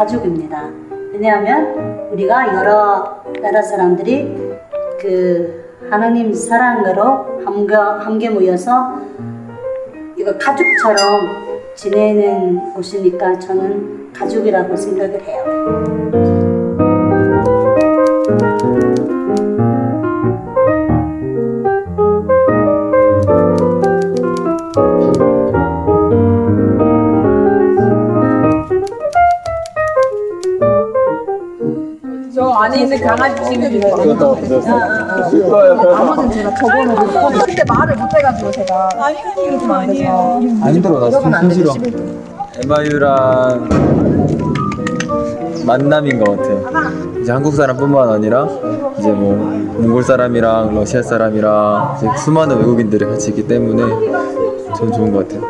가족입니다. 왜냐하면 우리가 여러 나라 사람들이 그 하나님 사랑으로 함께, 함께 모여서 이거 가족처럼 지내는 곳이니까 저는 가족이라고 생각을 해요. 저 안에 있는 강아지 지금 이거. 아무튼 제가 적어놓고 그때 말을 못해가지고 제가 아니요 좀 아니에요. 안 힘들어 나손 싫어 MIU랑 만남인 것 같아. 이제 한국 사람뿐만 아니라 이제 뭐 몽골 사람이랑 러시아 사람이랑 이제 수많은 외국인들이 같이 있기 때문에 전 좋은 것 같아요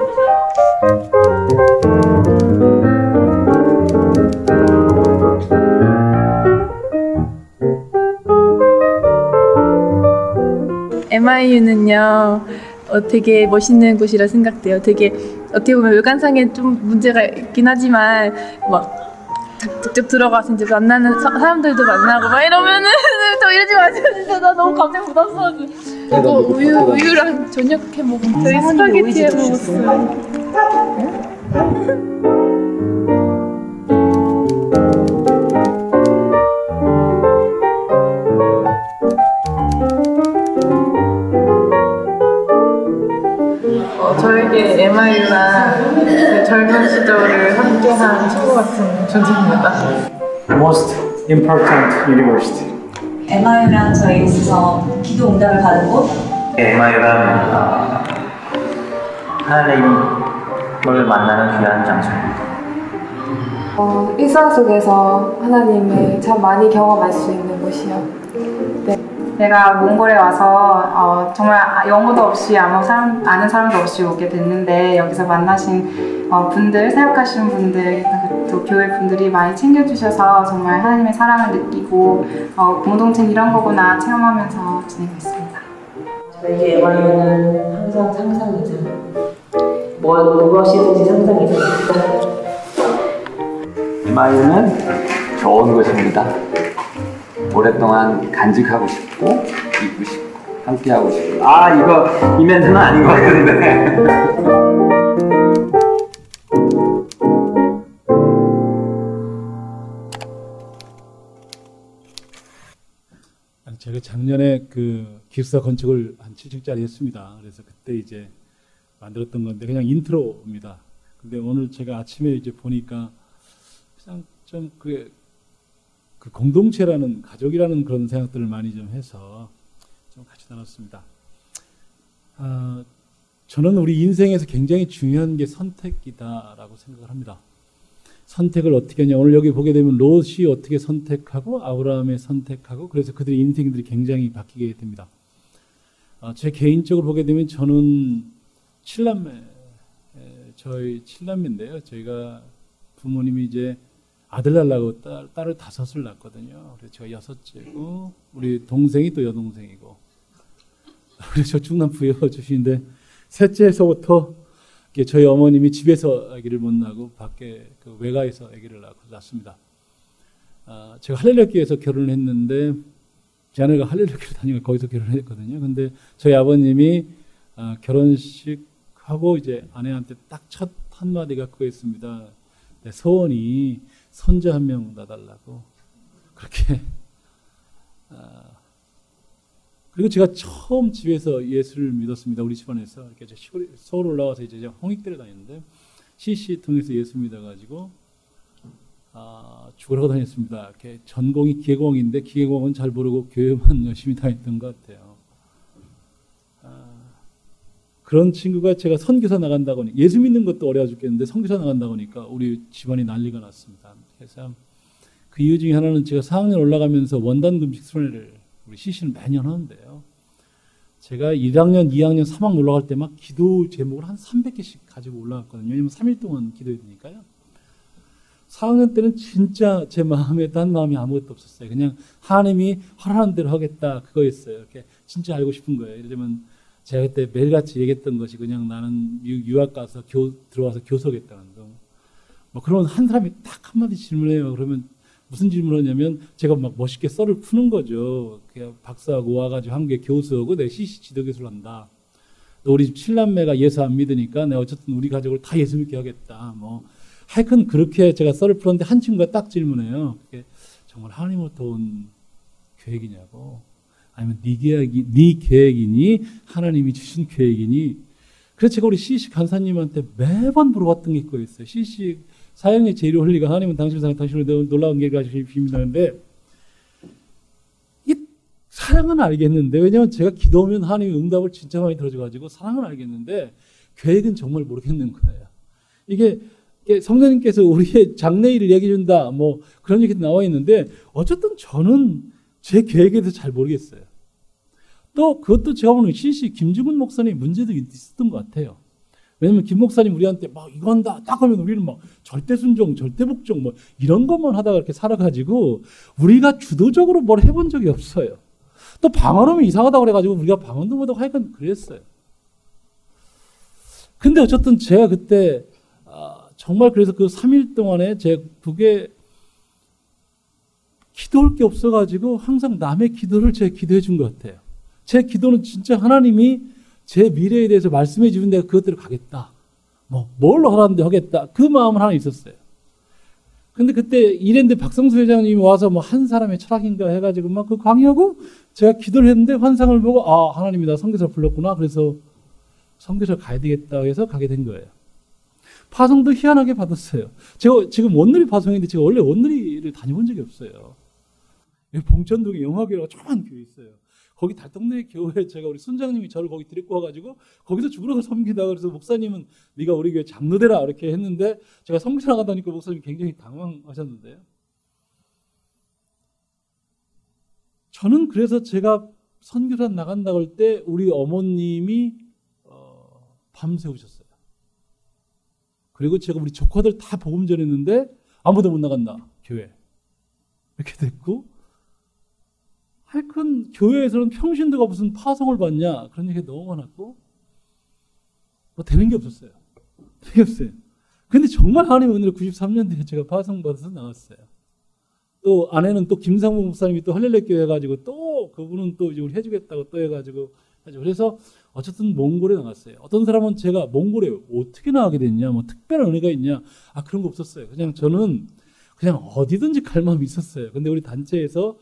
MIU는요, 어, 되게 멋있는 곳이라 생각돼요. 되게 어떻게 보면 외관상에 좀 문제가 있긴 하지만 막 직접 들어가서 이제 만나는 사, 사람들도 만나고 막 이러면은 저 이러지 마세요. 진짜 나 너무 갑자기 부담스러워. 이거 우유 우유랑 저녁 해 먹고 저희 스파게티 해 먹었어요. 저에게 MIU랑 그 젊은 시절을 함께한 친구 같은 존재입니다. most important university. MIU랑 저희 있어서 기도 응답을 받은 곳 MIU란 어, 하나님을 만나는 귀한 장소입니다. 어, 일상 속에서 하나님을 참 많이 경험할 수 있는 곳이요. 제가 몽골에 와서 어, 정말 아- 영어도 없이 아무 사람 아는 사람도 없이 오게 됐는데 여기서 만나신 어, 분들 사역하시는 분들 또 교회 분들이 많이 챙겨주셔서 정말 하나님의 사랑을 느끼고 어, 공동체 이런 거구나 체험하면서 지내고 있습니다. 저에게 MIU는 항상 상상이죠. 뭐, 무엇이든지 상상이죠. MIU는 좋은 곳입니다. 오랫동안 간직하고 싶고 있고 싶고 함께하고 싶고 아 이거 이 멘트는 아닌 것 같은데 제가 작년에 그 기숙사 건축을 한 7층짜리 했습니다. 그래서 그때 이제 만들었던 건데 그냥 intro입니다. 근데 오늘 제가 아침에 이제 보니까 그냥 좀 그, 그 공동체라는 가족이라는 그런 생각들을 많이 좀 해서 좀 같이 나눴습니다. 아, 저는 우리 인생에서 굉장히 중요한 게 선택이다라고 생각을 합니다. 선택을 어떻게 하냐. 오늘 여기 보게 되면 롯이 어떻게 선택하고 아브라함의 선택하고 그래서 그들의 인생들이 굉장히 바뀌게 됩니다. 어, 제 개인적으로 보게 되면 저는 칠남매, 에, 저희 칠남매인데요. 저희가 부모님이 이제 아들 낳으려고 딸, 딸을 다섯을 낳았거든요. 그래서 제가 여섯째고 우리 동생이 또 여동생이고 그래서 중남 부여 주시는데 셋째에서부터 저희 어머님이 집에서 아기를 못 낳고 밖에 그 외가에서 아기를 낳고 낳습니다. 아, 제가 할렐루야교에서 결혼을 했는데 제 아내가 할렐루야교를 다니고 거기서 결혼을 했거든요. 근데 저희 아버님이 아, 결혼식 하고 이제 아내한테 딱 첫 한마디가 그거였습니다. 내 소원이 손자 한명 낳아달라고 그렇게 아, 그리고 제가 처음 집에서 예수를 믿었습니다. 우리 집안에서 이렇게 저 시골 서울 올라와서 이제 홍익대를 다녔는데 CC 통해서 예수 믿어가지고 아, 죽으라고 다녔습니다. 이렇게 전공이 기계공학인데 기계공학은 잘 모르고 교회만 열심히 다녔던 것 같아요. 아, 그런 친구가 제가 선교사 나간다고 하니 예수 믿는 것도 어려워 죽겠는데 선교사 나간다고 하니까 우리 집안이 난리가 났습니다. 그래서 그 이유 중에 하나는 제가 4학년 올라가면서 원단 금식 순회를 우리 CC는 매년 하는데요. 제가 1학년, 2학년, 3학년 올라갈 때 막 기도 제목을 한 300개씩 가지고 올라갔거든요. 왜냐면 3일 동안 기도해야 되니까요. 4학년 때는 진짜 제 마음에 딴 마음이 아무것도 없었어요. 그냥 하나님이 허락하는 대로 하겠다 그거였어요. 이렇게 진짜 알고 싶은 거예요. 예를 들면 제가 그때 매일같이 얘기했던 것이 그냥 나는 유, 학 가서 교, 들어와서 교석했다는 거. 뭐 그런 한 사람이 딱 한마디 질문해요. 그러면 무슨 질문을 하냐면 제가 막 멋있게 썰을 푸는 거죠. 그냥 박사하고 와가지고 한국에 교수하고 내 CC 지도교수를 한다. 또 우리 집 칠남매가 예수 안 믿으니까 내가 어쨌든 우리 가족을 다 예수 믿게 하겠다. 뭐 하여튼 그렇게 제가 썰을 풀었는데 한 친구가 딱 질문해요. 그게 정말 하나님으로부터 온 계획이냐고. 아니면 네 계획이 네 계획이니 하나님이 주신 계획이니. 그래서 제가 우리 CC 간사님한테 매번 물어봤던 게 그거였어요. CC 사형의 제일 홀리가 하나님은 당신을 사랑 당신을 놀라운 계획을 가지고 비밀하는데 이 사랑은 알겠는데 왜냐하면 제가 기도하면 하나님이 응답을 진짜 많이 들어줘가지고 사랑은 알겠는데 계획은 정말 모르겠는 거예요. 이게 성령님께서 우리의 장래일을 얘기해 준다 뭐 그런 얘기도 나와 있는데 어쨌든 저는 제 계획에 대해서 잘 모르겠어요. 또 그것도 제가 보는 CC 김주근 목사님 문제도 있었던 것 같아요. 왜냐면 김 목사님 우리한테 막 이거 한다 딱 하면 우리는 막 절대 순종, 절대 복종 뭐 이런 것만 하다가 이렇게 살아가지고 우리가 주도적으로 뭘 해본 적이 없어요. 또 방언하면 이상하다고 그래가지고 우리가 방언도 못하고 하여간 그랬어요. 근데 어쨌든 제가 그때 아, 정말 그래서 그 3일 동안에 제 그게 기도할 게 없어가지고 항상 남의 기도를 제가 기도해 준 것 같아요. 제 기도는 진짜 하나님이 제 미래에 대해서 말씀해 주면 내가 그것대로 가겠다. 뭐, 뭘로 하라는데 하겠다. 그 마음은 하나 있었어요. 근데 그때 이랜드 박성수 회장님이 와서 뭐 한 사람의 철학인가 해가지고 막 그 강의하고 제가 기도를 했는데 환상을 보고 아, 하나님이 나 성교사를 불렀구나. 그래서 성교사 가야 되겠다 해서 가게 된 거예요. 파송도 희한하게 받았어요. 제가 지금 원누리 파송인데 제가 원래 원누리를 다녀본 적이 없어요. 봉천동에 영화교회가 조그만 교회 있어요. 거기 달동네 교회 제가 우리 순장님이 저를 거기 데리고 와가지고 거기서 죽으라고 섬기다 그래서 목사님은 네가 우리 교회 장로되라 이렇게 했는데 제가 성교 나가다니까 목사님이 굉장히 당황하셨는데요. 저는 그래서 제가 선교사 나간다고 할 때 우리 어머님이 어, 밤새우셨어요. 그리고 제가 우리 조카들 다 복음 전했는데 아무도 못 나간다 교회 이렇게 됐고 하여튼 교회에서는 평신도가 무슨 파송을 받냐 그런 얘기가 너무 많았고 뭐 되는 게 없었어요. 되는 게 없어요. 근데 정말 하나님 은혜로 93년도에 제가 파송 받아서 나왔어요. 또 아내는 또 김상무 목사님이 또 할렐레 교회 해가지고 또 그분은 또 이제 우리 해주겠다고 또 해가지고 그래서 어쨌든 몽골에 나갔어요. 어떤 사람은 제가 몽골에 어떻게 나가게 됐냐, 뭐 특별한 은혜가 있냐, 아 그런 거 없었어요. 그냥 저는 그냥 어디든지 갈 마음이 있었어요. 근데 우리 단체에서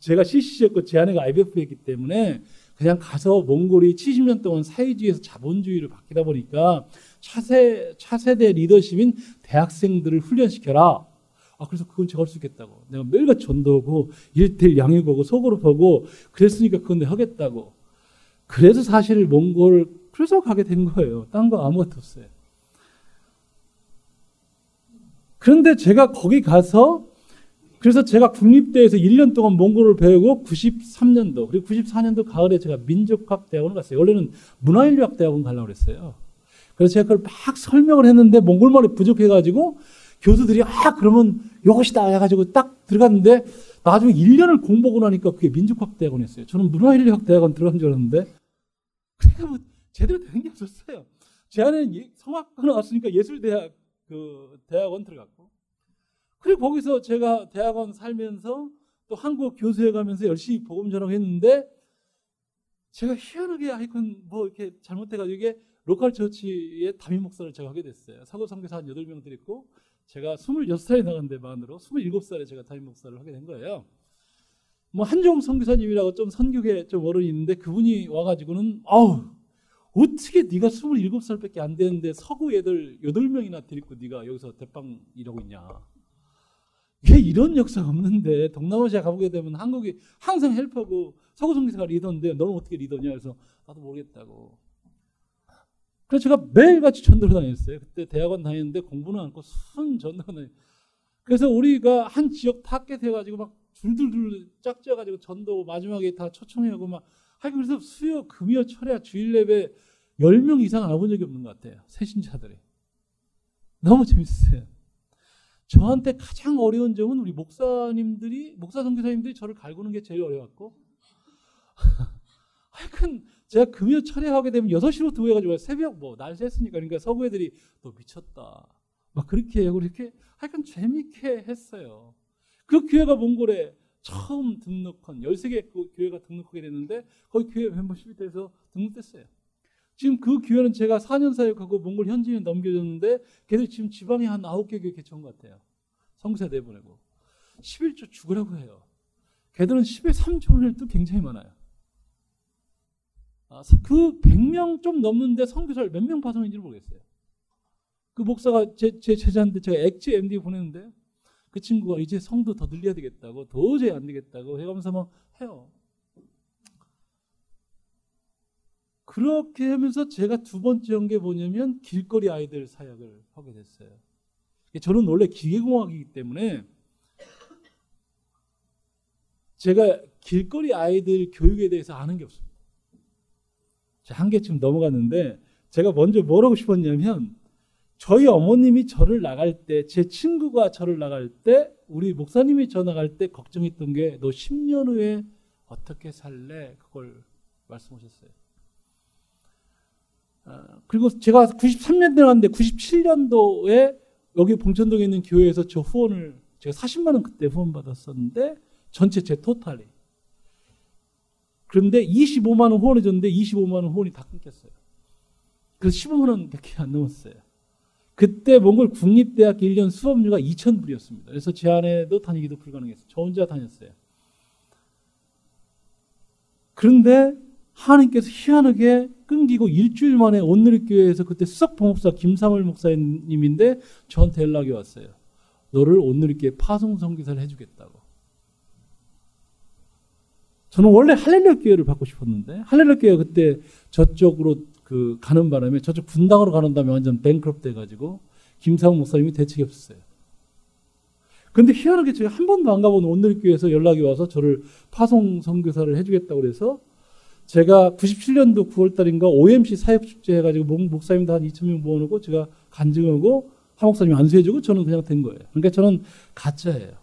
제가 CC였고 제 아내가 IBF였기 때문에 그냥 가서 몽골이 70년 동안 사회주의에서 자본주의를 바뀌다 보니까 차세, 차세대 리더십인 대학생들을 훈련시켜라. 아, 그래서 그건 제가 할 수 있겠다고. 내가 매일같이 전도하고, 일대일 양육하고, 속으로하고, 그랬으니까 그건 내가 하겠다고. 그래서 사실 몽골, 그래서 가게 된 거예요. 딴 거 아무것도 없어요. 그런데 제가 거기 가서 그래서 제가 국립대에서 1년 동안 몽골을 배우고 93년도 그리고 94년도 가을에 제가 민족학 대학원을 갔어요. 원래는 문화인류학 대학원 가려고 그랬어요. 그래서 제가 그걸 막 설명을 했는데 몽골말이 부족해가지고 교수들이 아 그러면 이것이다 해가지고 딱 들어갔는데 나중에 1년을 공부하고 나니까 그게 민족학 대학원이었어요. 저는 문화인류학 대학원 들어간 줄 알았는데 그러니까 뭐 제대로 되는 게 없었어요. 제 안에는 성악과 나왔으니까 예술대학 그 대학원 들어갔고 그리고 거기서 제가 대학원 살면서 또 한국 교수해 가면서 열심히 복음 전하했는데 제가 희한하게 하여튼 뭐 이렇게 잘못해가지고 이게 local church의 담임 목사를 제가 하게 됐어요. 서구 선교사 한 8명 데리고 제가 26살에 나간 데 만으로 27살에 제가 담임 목사를 하게 된 거예요. 뭐 한종 선교사님이라고 좀 선교계 좀 어른이 있는데 그분이 와가지고는 아우 어떻게 네가 27살밖에 안 되는데 서구 애들 8명이나 데리고 네가 여기서 대빵 이러고 있냐. 왜 이런 역사가 없는데 동남아시아 가보게 되면 한국이 항상 helper고 서구 선교사가 리더인데 너는 어떻게 리더냐 그래서 나도 모르겠다고. 그래서 제가 매일같이 전도를 다녔어요. 그때 대학원 다녔는데 공부는 않고 순 전도를 다녔어요. 그래서 우리가 한 지역 타겟 해가지고 막 줄줄줄 짝져가지고 전도 마지막에 다 초청해하고 막 하여튼 그래서 수요 금요 철야 주일 예배 10명 이상 안본 적이 없는 것 같아요. 새신자들이. 너무 재밌었어요. 저한테 가장 어려운 점은 우리 목사님들이 목사 선교사님들이 저를 갈구는 게 제일 어려웠고 하여튼 제가 금요 철야하게 되면 6시부터 해가지고 새벽 뭐 날씨 했으니까 그러니까 서구 애들이 너 미쳤다 막 그렇게 하고 이렇게 하여간 재밌게 했어요. 그 교회가 몽골에 처음 등록한 13개 그 교회가 등록하게 됐는데 거기 교회 멤버십이 돼서 등록됐어요. 지금 그 교회는 제가 4년 사역하고 몽골 현지인 넘겨줬는데 걔들 지금 지방에 한 9개 교회 개척한 것 같아요. 성세 내보내고 11조 죽으라고 해요. 걔들은 10에 3조원도 굉장히 많아요. 아, 그 100명 좀 넘는데 성교사를 몇 명 파송인지 모르겠어요. 그 목사가 제, 제 제자인데 제가 엑지 MD 보냈는데 그 친구가 이제 성도 더 늘려야 되겠다고 도저히 안 되겠다고 해가면서 막 해요. 그렇게 하면서 제가 두 번째 한 게 뭐냐면 길거리 아이들 사역을 하게 됐어요. 저는 원래 기계공학이기 때문에 제가 길거리 아이들 교육에 대해서 아는 게 없습니다. 한 개쯤 넘어갔는데 제가 먼저 뭐라고 싶었냐면 저희 어머님이 저를 나갈 때, 제 친구가 저를 나갈 때, 우리 목사님이 저 나갈 때 걱정했던 게 너 10년 후에 어떻게 살래? 그걸 말씀하셨어요. 아, 그리고 제가 93년도에 갔는데 97년도에 여기 봉천동에 있는 교회에서 저 후원을 제가 40만 원 그때 후원 받았었는데 전체 제 토탈이 그런데 25만 원 후원해 줬는데 25만 원 후원이 다 끊겼어요. 그래서 15만 원밖에 안 넘었어요. 그때 몽골 국립대학교 1년 수업료가 2,000불이었습니다. 그래서 제 아내도 다니기도 불가능했어요. 저 혼자 다녔어요. 그런데 하나님께서 희한하게 끊기고 일주일 만에 온누리교회에서 그때 수석봉업사 김삼월 목사님인데 저한테 연락이 왔어요. 너를 온누리교회 파송 선교사를 해주겠다고. 저는 원래 할렐루야 교회를 받고 싶었는데 할렐루야 교회 그때 저쪽으로 그 가는 바람에 저쪽 분당으로 가는 다음에 완전 뱅크럽 돼가지고 김상훈 목사님이 대책이 없었어요. 근데 희한하게 제가 한 번도 안 가본 온누리교회에서 연락이 와서 저를 파송 선교사를 해주겠다고 그래서 제가 97년도 9월달인가 OMC 사역축제 해가지고 목사님도 한 2천 명 모아놓고 제가 간증하고 한 목사님 안수해주고 저는 그냥 된 거예요. 그러니까 저는 가짜예요.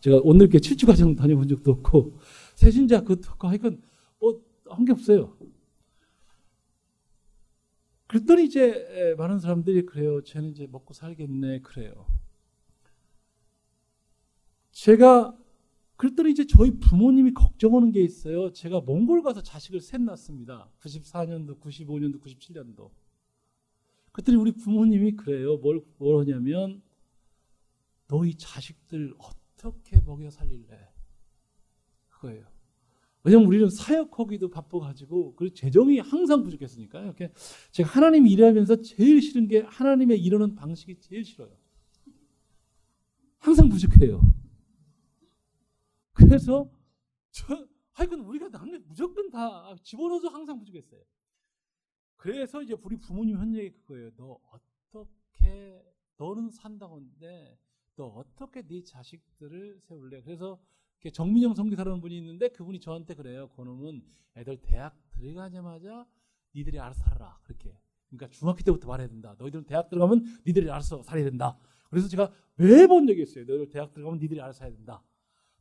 제가 오늘께 칠주 과정 다녀본 적도 없고 세신자 그것도 하여간 뭐한 게 없어요. 그랬더니 이제 많은 사람들이 그래요. 쟤는 이제 먹고 살겠네. 그래요. 제가 그랬더니 이제 저희 부모님이 걱정하는 게 있어요. 제가 몽골 가서 자식을 셋 낳습니다. 94년도, 95년도, 97년도. 그랬더니 우리 부모님이 그래요. 뭘, 뭘 하냐면 너희 자식들 어떻게 먹여 살릴래? 그거예요. 왜냐면 우리는 사역하기도 바빠가지고 그리고 재정이 항상 부족했으니까 이렇게 제가 하나님 일하면서 제일 싫은 게 하나님의 이러는 방식이 제일 싫어요. 항상 부족해요. 그래서 저 하여간 우리가 남는 무조건 다 집어넣어서 항상 부족했어요. 그래서 이제 우리 부모님 한 얘기 그거예요. 너 어떻게 너는 산다고 하는데 너 어떻게 네 자식들을 세울래? 그래서 정민영 성기사라는 분이 있는데 그분이 저한테 그래요. 그놈은 애들 대학 들어가자마자 니들이 알아서 살아라. 그렇게. 그러니까 중학교 때부터 말해야 된다. 너희들은 대학 들어가면 니들이 알아서 살아야 된다. 그래서 제가 매번 얘기했어요. 너희들 대학 들어가면 니들이 알아서 살아야 된다.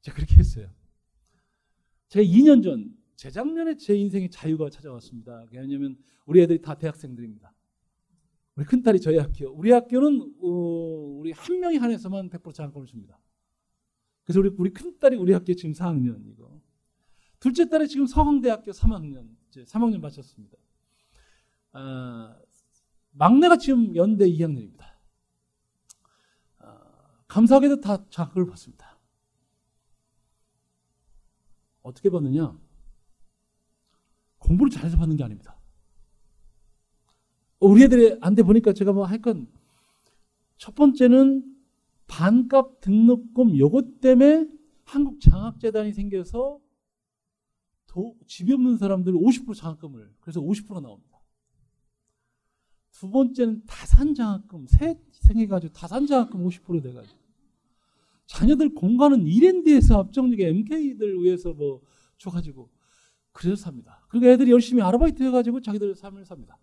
제가 그렇게 했어요. 제가 2년 전, 재작년에 제 인생에 자유가 찾아왔습니다. 왜냐하면 우리 애들이 다 대학생들입니다. 우리 큰딸이 저희 학교. 우리 학교는 어, 우리 한 명이 한해서만 100% 장학금을 줍니다. 그래서 우리, 우리 큰딸이 우리 학교 지금 4학년이고 둘째 딸이 지금 서강대학교 3학년, 이제 3학년 마쳤습니다. 아, 막내가 지금 연대 2학년입니다. 아, 감사하게도 다 장학을 받습니다. 어떻게 받느냐? 공부를 잘해서 받는 게 아닙니다. 우리 애들한테 보니까 제가 뭐 할건 첫 번째는 반값 등록금 요것 때문에 한국장학재단이 생겨서 도, 집이 없는 사람들 50% 장학금을 그래서 50%가 나옵니다. 두 번째는 다산장학금 셋 생겨가지고 다산장학금 50% 돼가지고 자녀들 공간은 이랜드에서 압정역에 MK들 위해서 뭐 줘가지고 그래서 삽니다. 그리고 애들이 열심히 아르바이트 해가지고 자기들 삶을 삽니다.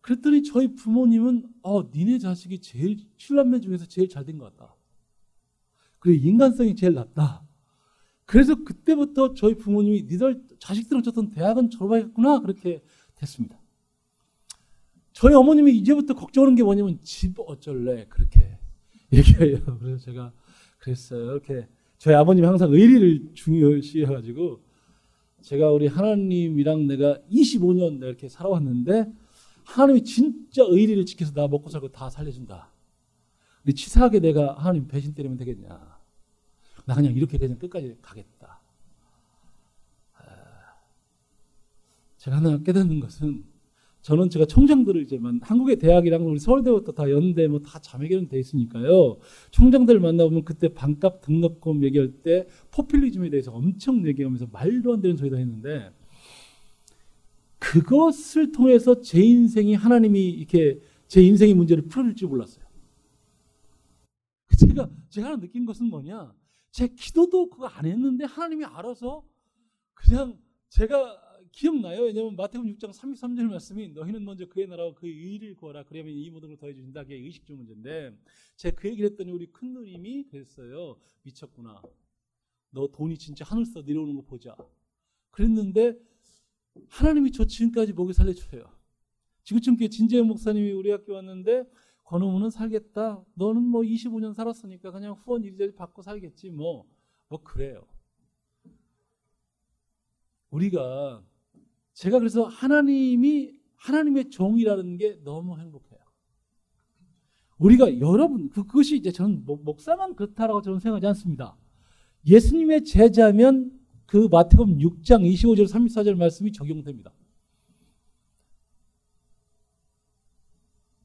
그랬더니 저희 부모님은 어 니네 자식이 제일 칠남매 중에서 제일 잘 된 것 같다. 그리고 인간성이 제일 낫다. 그래서 그때부터 저희 부모님이 니들 자식들은 어쨌든 대학은 졸업하겠구나 그렇게 됐습니다. 저희 어머님이 이제부터 걱정하는 게 뭐냐면 집 어쩔래 그렇게 얘기해요. 그래서 제가 그랬어요. 이렇게 저희 아버님이 항상 의리를 중요시해가지고 제가 우리 하나님이랑 내가 25년 이렇게 살아왔는데 하나님이 진짜 의리를 지켜서 나 먹고 살고 다 살려준다. 근데 치사하게 내가 하나님 배신 때리면 되겠냐. 나 그냥 이렇게 그냥 끝까지 가겠다. 아, 제가 하나 깨닫는 것은 저는 제가 총장들을 이제 만 한국의 대학이랑 우리 서울대부터 다 연대 뭐 다 자매결은 돼 있으니까요. 총장들 만나보면 그때 반값 등록금 얘기할 때 포퓰리즘에 대해서 엄청 얘기하면서 말도 안 되는 소리 다 했는데 그것을 통해서 제 인생이 하나님이 이렇게 제 인생의 문제를 풀어줄지 몰랐어요. 제가 제가 하나 느낀 것은 뭐냐? 제 기도도 그거 안 했는데 하나님이 알아서 그냥 제가 기억나요. 왜냐하면 마태복음 6장 33절 말씀이 너희는 먼저 그의 나라와 그의 의를 구하라. 그러면 이 모든 걸 더해 주신다. 그게 의식주 문제인데 제가 그 얘기를 했더니 우리 큰 누님이 그랬어요. 미쳤구나. 너 돈이 진짜 하늘서 내려오는 거 보자. 그랬는데 하나님이 저 지금까지 목에 살려줘요. 지구촌교회 진재현 목사님이 우리 학교 왔는데 권호문은 살겠다. 너는 뭐 25년 살았으니까 그냥 후원 이리저리 받고 살겠지 뭐. 뭐 그래요. 우리가 제가 그래서 하나님이 하나님의 종이라는 게 너무 행복해요. 우리가 여러분 그, 그것이 이제 저는 목사만 그렇다라고 저는 생각하지 않습니다. 예수님의 제자면 그 마태복음 6장 25절 34절 말씀이 적용됩니다.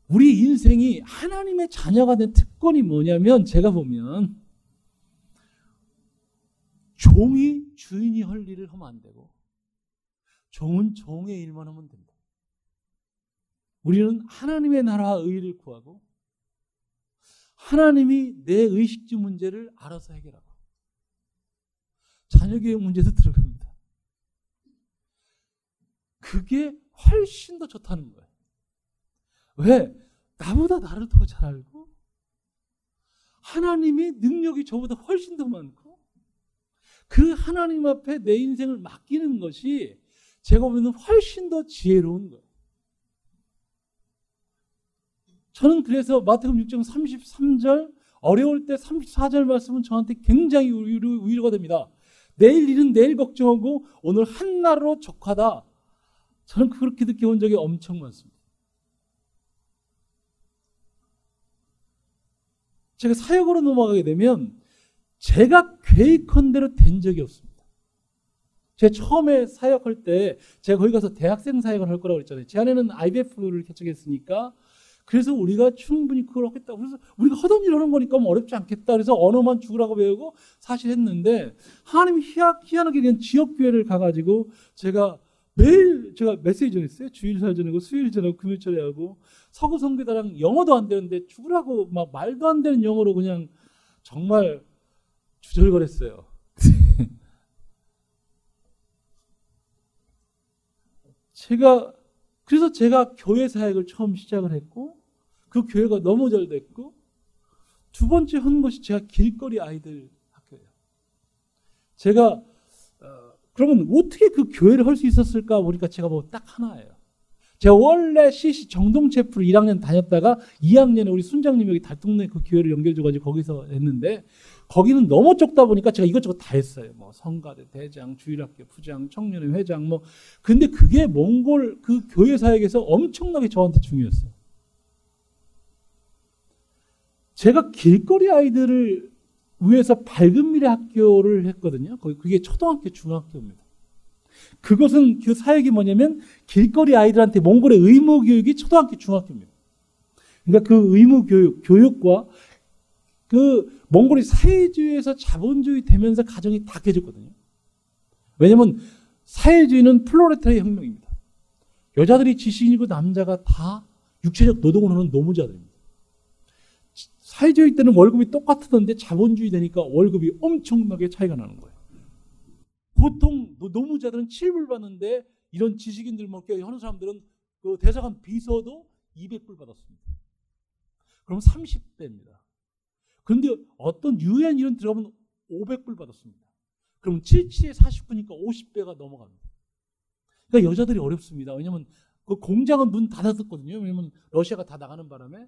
우리 인생이 하나님의 자녀가 된 특권이 뭐냐면 제가 보면 종이 주인이 할 일을 하면 안 되고 종은 종의 일만 하면 된다. 우리는 하나님의 나라와 의를 구하고 하나님이 내 의식주 문제를 알아서 해결하고 자녀교육 문제도 들어갑니다. 그게 훨씬 더 좋다는 거예요. 왜? 나보다 나를 더 잘 알고 하나님이 능력이 저보다 훨씬 더 많고 그 하나님 앞에 내 인생을 맡기는 것이 제가 보면 훨씬 더 지혜로운 거예요. 저는 그래서 마태복음 6장 33절 어려울 때 34절 말씀은 저한테 굉장히 위로가 됩니다. 내일 일은 내일 걱정하고 오늘 한나로 적하다. 저는 그렇게 느껴본 적이 엄청 많습니다. 제가 사역으로 넘어가게 되면 제가 계획한 대로 된 적이 없습니다. 제가 처음에 사역할 때 제가 거기 가서 대학생 사역을 할 거라고 그랬잖아요. 제 안에는 IBF를 개척했으니까 그래서 우리가 충분히 그걸 하겠다. 그래서 우리가 하던 일 하는 거니까 뭐 어렵지 않겠다. 그래서 언어만 죽으라고 배우고 사실 했는데 하나님이 희한, 희한하게 그냥 지역교회를 가가지고 제가 매일 제가 메시지 전했어요. 주일날 전하고 수요일 전하고 금요일 전하고 서구 성교다랑 영어도 안 되는데 죽으라고 막 말도 안 되는 영어로 그냥 정말 주절거렸어요. 제가 그래서 제가 교회 사역을 처음 시작을 했고 그 교회가 너무 잘 됐고 두 번째 한 것이 제가 길거리 아이들 학교예요. 제가 어, 그러면 어떻게 그 교회를 할 수 있었을까 보니까 제가 뭐 딱 하나예요. 제가 원래 CC 정동체프를 1학년 다녔다가 2학년에 우리 순장님 여기 달동네 그 교회를 연결줘가지고 거기서 했는데 거기는 너무 좁다 보니까 제가 이것저것 다 했어요. 뭐 성가대, 대장, 주일학교, 부장, 청년회 회장 뭐 근데 그게 몽골 그 교회 사역에서 엄청나게 저한테 중요했어요. 제가 길거리 아이들을 위에서 밝은 미래 학교를 했거든요. 거기 그게 초등학교, 중학교입니다. 그것은 그 사역이 뭐냐면 길거리 아이들한테 몽골의 의무 교육이 초등학교, 중학교입니다. 그러니까 그 의무 교육, 교육과 그 몽골이 사회주의에서 자본주의 되면서 가정이 다 깨졌거든요. 왜냐면 사회주의는 플로레타의 혁명입니다. 여자들이 지식인이고 남자가 다 육체적 노동을 하는 노무자들입니다. 사회주의 때는 월급이 똑같았는데 자본주의 되니까 월급이 엄청나게 차이가 나는 거예요. 보통 노무자들은 7불 받는데 이런 지식인들 먹게 하는 사람들은 그 대사관 비서도 200불 받았습니다. 그럼 30배입니다. 그런데 어떤 유엔 이런 들어가면 500불 받았습니다. 그럼 77에 49니까 50배가 넘어갑니다. 그러니까 여자들이 어렵습니다. 왜냐면 그 공장은 문 닫았었거든요. 왜냐면 러시아가 다 나가는 바람에.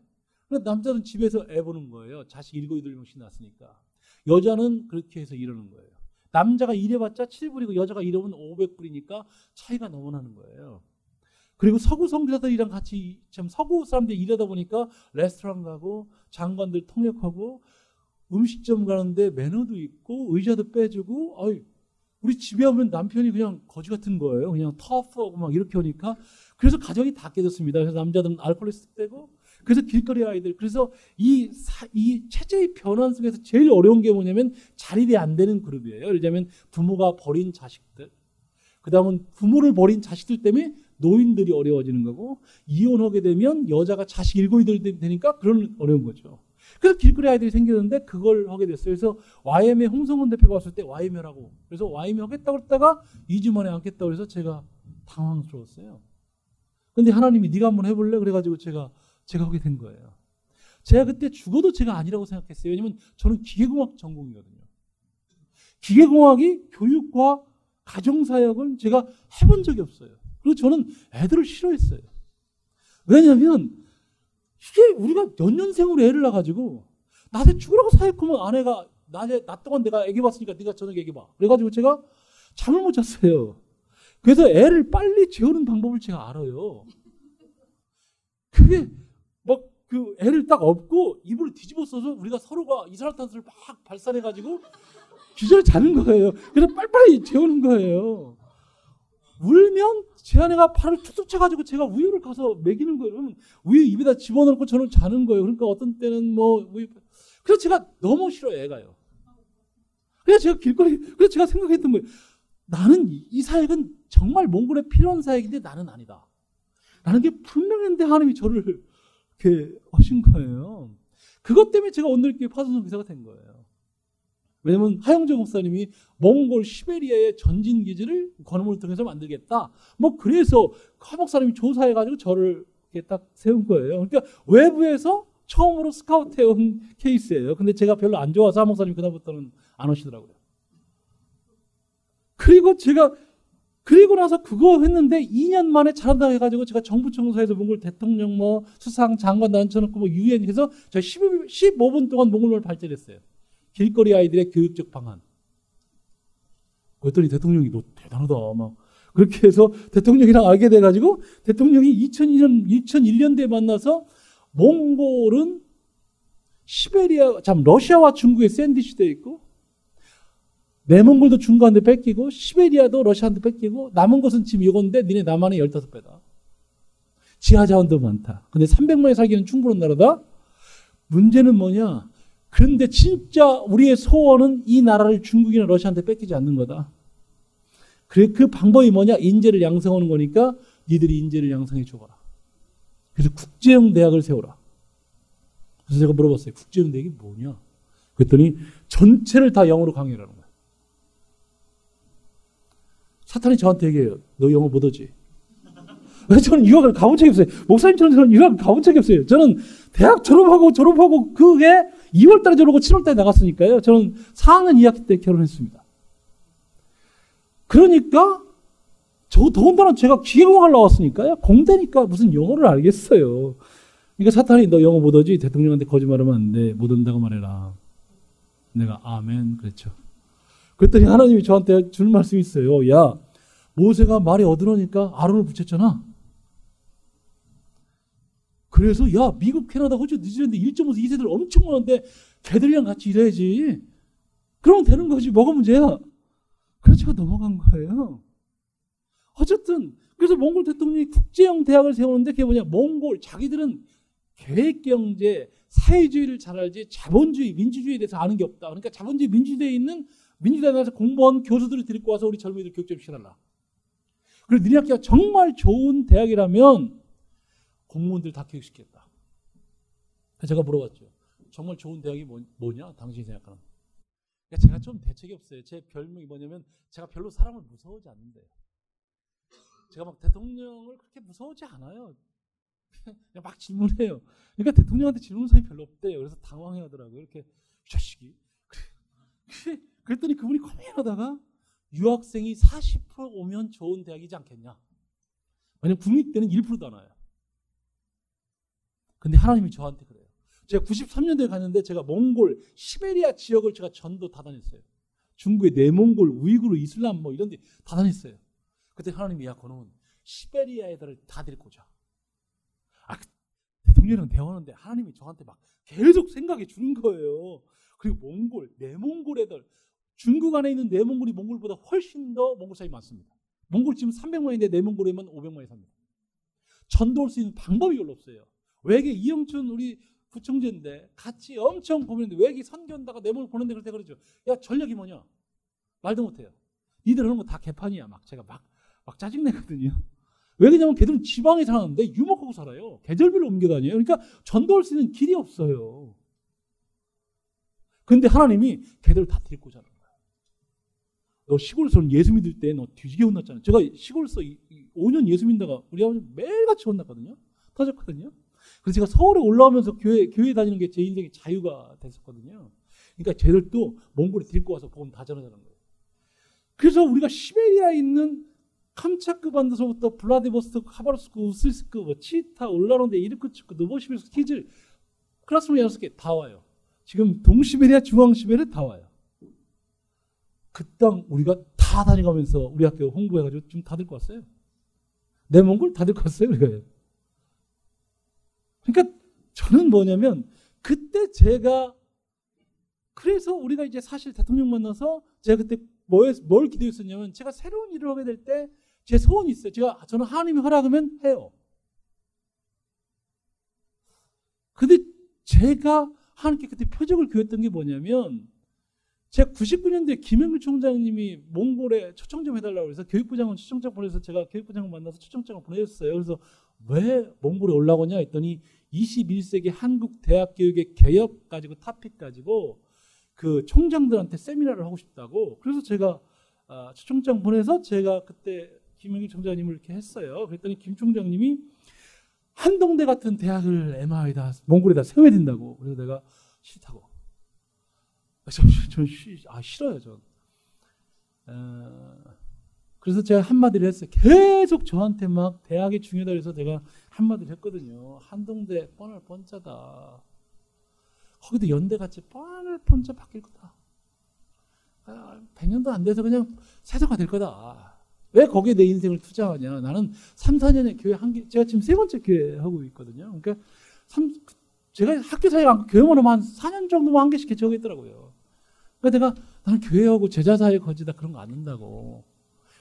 그러니까 남자는 집에서 애 보는 거예요. 자식 일곱 여덟 명씩 낳았으니까. 여자는 그렇게 해서 이러는 거예요. 남자가 일해봤자 7불이고 여자가 일하면 500불이니까 차이가 너무 나는 거예요. 그리고 서구 선교사들이랑 같이 참 서구 사람들이 일하다 보니까 레스토랑 가고 장관들 통역하고 음식점 가는데 매너도 있고 의자도 빼주고 아이 우리 집에 오면 남편이 그냥 거지 같은 거예요. 그냥 터프하고 막 이렇게 오니까 그래서 가정이 다 깨졌습니다. 그래서 남자들은 알코올리스트 되고 그래서 길거리 아이들 그래서 이, 사, 이 체제의 변환 속에서 제일 어려운 게 뭐냐면 자립이 안 되는 그룹이에요. 예를 들면 부모가 버린 자식들 그 다음은 부모를 버린 자식들 때문에 노인들이 어려워지는 거고 이혼하게 되면 여자가 자식 일곱 이들 되니까 그런 어려운 거죠. 그래서 길거리 아이들이 생겼는데 그걸 하게 됐어요. 그래서 YM에 홍성훈 대표가 왔을 때 YM이라고 그래서 YM 하겠다고 했다가 2주 만에 안겠다고 해서 제가 당황스러웠어요. 근데 하나님이 네가 한번 해볼래? 그래가지고 제가 제가 하게 된 거예요. 제가 그때 죽어도 제가 아니라고 생각했어요. 왜냐면 저는 기계공학 전공이거든요. 기계공학이 교육과 가정사역은 제가 해본 적이 없어요. 그리고 저는 애들을 싫어했어요. 왜냐하면 이게 우리가 연년생으로 애를 낳아가지고 나한테 죽으라고 사역하면 아내가 나에 나 동안 내가 애기 봤으니까 네가 저녁에 애기 봐. 그래가지고 제가 잠을 못 잤어요. 그래서 애를 빨리 재우는 방법을 제가 알아요. 그게 막 그 애를 딱 업고 이불을 뒤집어 써서 우리가 서로가 이산화탄소를 막 발산해가지고 기절 자는 거예요. 그래서 빨리빨리 재우는 거예요. 울면 제 아내가 팔을 툭툭 쳐가지고 제가 우유를 가서 먹이는 거예요. 그러면 우유 입에다 집어넣고 저는 자는 거예요. 그러니까 어떤 때는 뭐 우유. 그래서 제가 너무 싫어요, 애가요. 그래서 제가 길거리, 그래서 제가 생각했던 거예요. 나는 이 사역은 정말 몽골에 필요한 사역인데 나는 아니다. 라는 게 분명한데 하나님이 저를 이렇게 하신 거예요. 그것 때문에 제가 오늘 이렇게 파송선 기사가 된 거예요. 왜냐면 하영정 목사님이 몽골 시베리아의 전진 기지를 건물을 통해서 만들겠다. 뭐 그래서 하 목사님이 조사해 가지고 저를 이렇게 딱 세운 거예요. 그러니까 외부에서 처음으로 스카우트 해 온 케이스예요. 근데 제가 별로 안 좋아서 하 목사님이 그다음부터는 안 오시더라고요. 그리고 제가 그리고 나서 그거 했는데 2년 만에 잘한다고 해가지고 제가 정부 청사에서 몽골 대통령 뭐 수상 장관 난쳐놓고 뭐 유엔 해서 저 15, 15분 동안 몽골말 발제했어요. 길거리 아이들의 교육적 방안. 그랬더니 대통령이 너 대단하다 막 그렇게 해서 대통령이랑 알게 돼가지고 대통령이 2002년 2001년도에 만나서 몽골은 시베리아 참 러시아와 중국의 샌드위치돼 있고 내몽골도 중국한테 뺏기고 시베리아도 러시아한테 뺏기고 남은 것은 지금 이건데 니네 남한의 15배다. 지하 자원도 많다. 근데 300만이 살기는 충분한 나라다. 문제는 뭐냐? 그런데 진짜 우리의 소원은 이 나라를 중국이나 러시아한테 뺏기지 않는 거다. 그래 그 방법이 뭐냐? 인재를 양성하는 거니까 니들이 인재를 양성해 줘봐라. 그래서 국제형 대학을 세워라. 그래서 제가 물어봤어요. 국제형 대학이 뭐냐? 그랬더니 전체를 다 영어로 강의하라는 거야. 사탄이 저한테 얘기해요. 너 영어 못하지? 왜 저는 유학을 가본 적이 없어요. 목사님처럼 저는 유학을 가본 적이 없어요. 저는 대학 졸업하고 졸업하고 그게 2월 달에 졸업하고 7월 달에 나갔으니까요. 저는 4학년 2학기 때 결혼했습니다. 그러니까 저 더군다나 제가 기계공학을 나왔으니까요. 공대니까 무슨 영어를 알겠어요. 그러니까 사탄이 너 영어 못하지? 대통령한테 거짓말하면 안 돼. 못한다고 말해라. 내가 아멘 그랬죠. 그랬더니 하나님이 저한테 줄 말씀이 있어요. 야, 모세가 말이 어드러니까 아론을 붙였잖아. 그래서 야 미국, 캐나다, 호주, 뉴질랜드 1.5세 2세들 엄청 많은데 걔들이랑 같이 일해야지. 그러면 되는 거지. 뭐가 문제야? 그래서 제가 넘어간 거예요. 어쨌든 그래서 몽골 대통령이 국제형 대학을 세우는데 그게 뭐냐? 몽골 자기들은 계획 경제, 사회주의를 잘 알지 자본주의, 민주주의에 대해서 아는 게 없다. 그러니까 자본주의, 민주주의에 있는 민주당에 나서 공무원 교수들을 데리고 와서 우리 젊은이들 교육 좀 시켜달라. 그리고 니네 학교가 정말 좋은 대학이라면 공무원들 다 교육시켰다. 제가 물어봤죠. 정말 좋은 대학이 뭐, 뭐냐? 당신이 생각하는. 그러니까 제가 좀 대책이 없어요. 제 별명이 뭐냐면 제가 별로 사람을 무서워하지 않는데요. 제가 막 대통령을 그렇게 무서워하지 않아요. 그냥 막 질문해요. 그러니까 대통령한테 질문 사람이 별로 없대요. 그래서 당황해 하더라고요. 이렇게 이 자식이. 그랬더니 그분이 고민하다가 유학생이 40% 오면 좋은 대학이지 않겠냐. 왜냐면 국립대는 1%도 안 와요. 근데 하나님이 저한테 그래요. 제가 93년도에 갔는데 제가 몽골, 시베리아 지역을 제가 전도 다 다녔어요. 중국의 내몽골, 우이구르, 이슬람 뭐 이런 데 다 다녔어요. 그때 하나님이 야, 그놈은 시베리아 애들을 다 데리고 오자. 아, 그 대통령이랑 대화하는데 하나님이 저한테 막 계속 생각해 주는 거예요. 그리고 몽골, 내몽골 애들, 중국 안에 있는 내몽골이 몽골보다 훨씬 더 몽골 사람이 많습니다. 몽골 지금 300만인데 내몽골에만 500만이 삽니다. 전도할 수 있는 방법이 별로 없어요. 외계 이영춘 우리 부총재인데 같이 엄청 고민했는데 외계 선견다가 내몽골 보는데 그럴 때 그러죠. 야 전략이 뭐냐? 말도 못해요. 니들 하는 거 다 개판이야. 막 제가 막, 막 짜증내거든요. 왜 그러냐면 걔들은 지방에 사는데 유목하고 살아요. 계절별로 옮겨 다녀요. 그러니까 전도할 수 있는 길이 없어요. 근데 하나님이 걔들 다 데리고 거야. 너 시골에서 예수 믿을 때 너 뒤지게 혼났잖아. 제가 시골에서 5년 예수 믿다가 우리 아버지 매일같이 혼났거든요. 터졌거든요. 그래서 제가 서울에 올라오면서 교회, 교회 다니는 게 제 인생의 자유가 됐었거든요. 그러니까 쟤들도 몽골에 데리고 와서 복음 다 전하자는 거예요. 그래서 우리가 시베리아에 있는 캄차크 반도서부터 블라디보스토크, 카바르스크, 우스리스크, 뭐 치타, 올라론데, 이르크츠크, 노보시비르스크, 키즐, 클라스룸 6개 다 와요. 지금 동시베리아, 중앙시베리아 다 와요. 그 땅 우리가 다 다녀가면서 우리 학교 홍보해가지고 지금 다 들고 왔어요. 내 몽골 다 들고 왔어요, 우리가. 그러니까 저는 뭐냐면 그때 제가 그래서 우리가 이제 사실 대통령 만나서 제가 그때 뭘, 뭘 기대했었냐면 제가 새로운 일을 하게 될 때 제 소원이 있어요. 제가 저는 하나님이 허락하면 해요. 근데 제가 하나님께 그때 표적을 그렸던 게 뭐냐면 제가 99년도에 김영길 총장님이 몽골에 초청장 해달라고 해서 교육부장은 초청장 보내서 제가 교육부장을 만나서 초청장을 보내줬어요. 그래서 왜 몽골에 올라오냐 했더니 21세기 한국 대학 교육의 개혁 가지고 타픽 가지고 그 총장들한테 세미나를 하고 싶다고 그래서 제가 아, 초청장 보내서 제가 그때 김영길 총장님을 이렇게 했어요. 그랬더니 김 총장님이 한동대 같은 대학을 MI에다 몽골에다 세워야 된다고 그래서 내가 싫다고 전, 전 아, 싫어요 전. 어, 그래서 제가 한마디를 했어요. 계속 저한테 막 대학이 중요하다 그래서 제가 한마디를 했거든요. 한동대 뻔할 뻔짜다. 거기도 연대같이 뻔할 뻔짜 바뀔 거다. 아, 100년도 안 돼서 그냥 세도가 될 거다. 왜 거기에 내 인생을 투자하냐. 나는 3, 4년에 교회 한 개, 제가 지금 세 번째 교회 하고 있거든요. 그러니까 3, 제가 학교 사회 교회만 하면 한 4년 정도만 한 개씩 개척했더라고요. 그러니까 내가 나는 교회하고 제자 사회 거지다 그런 거 안 한다고.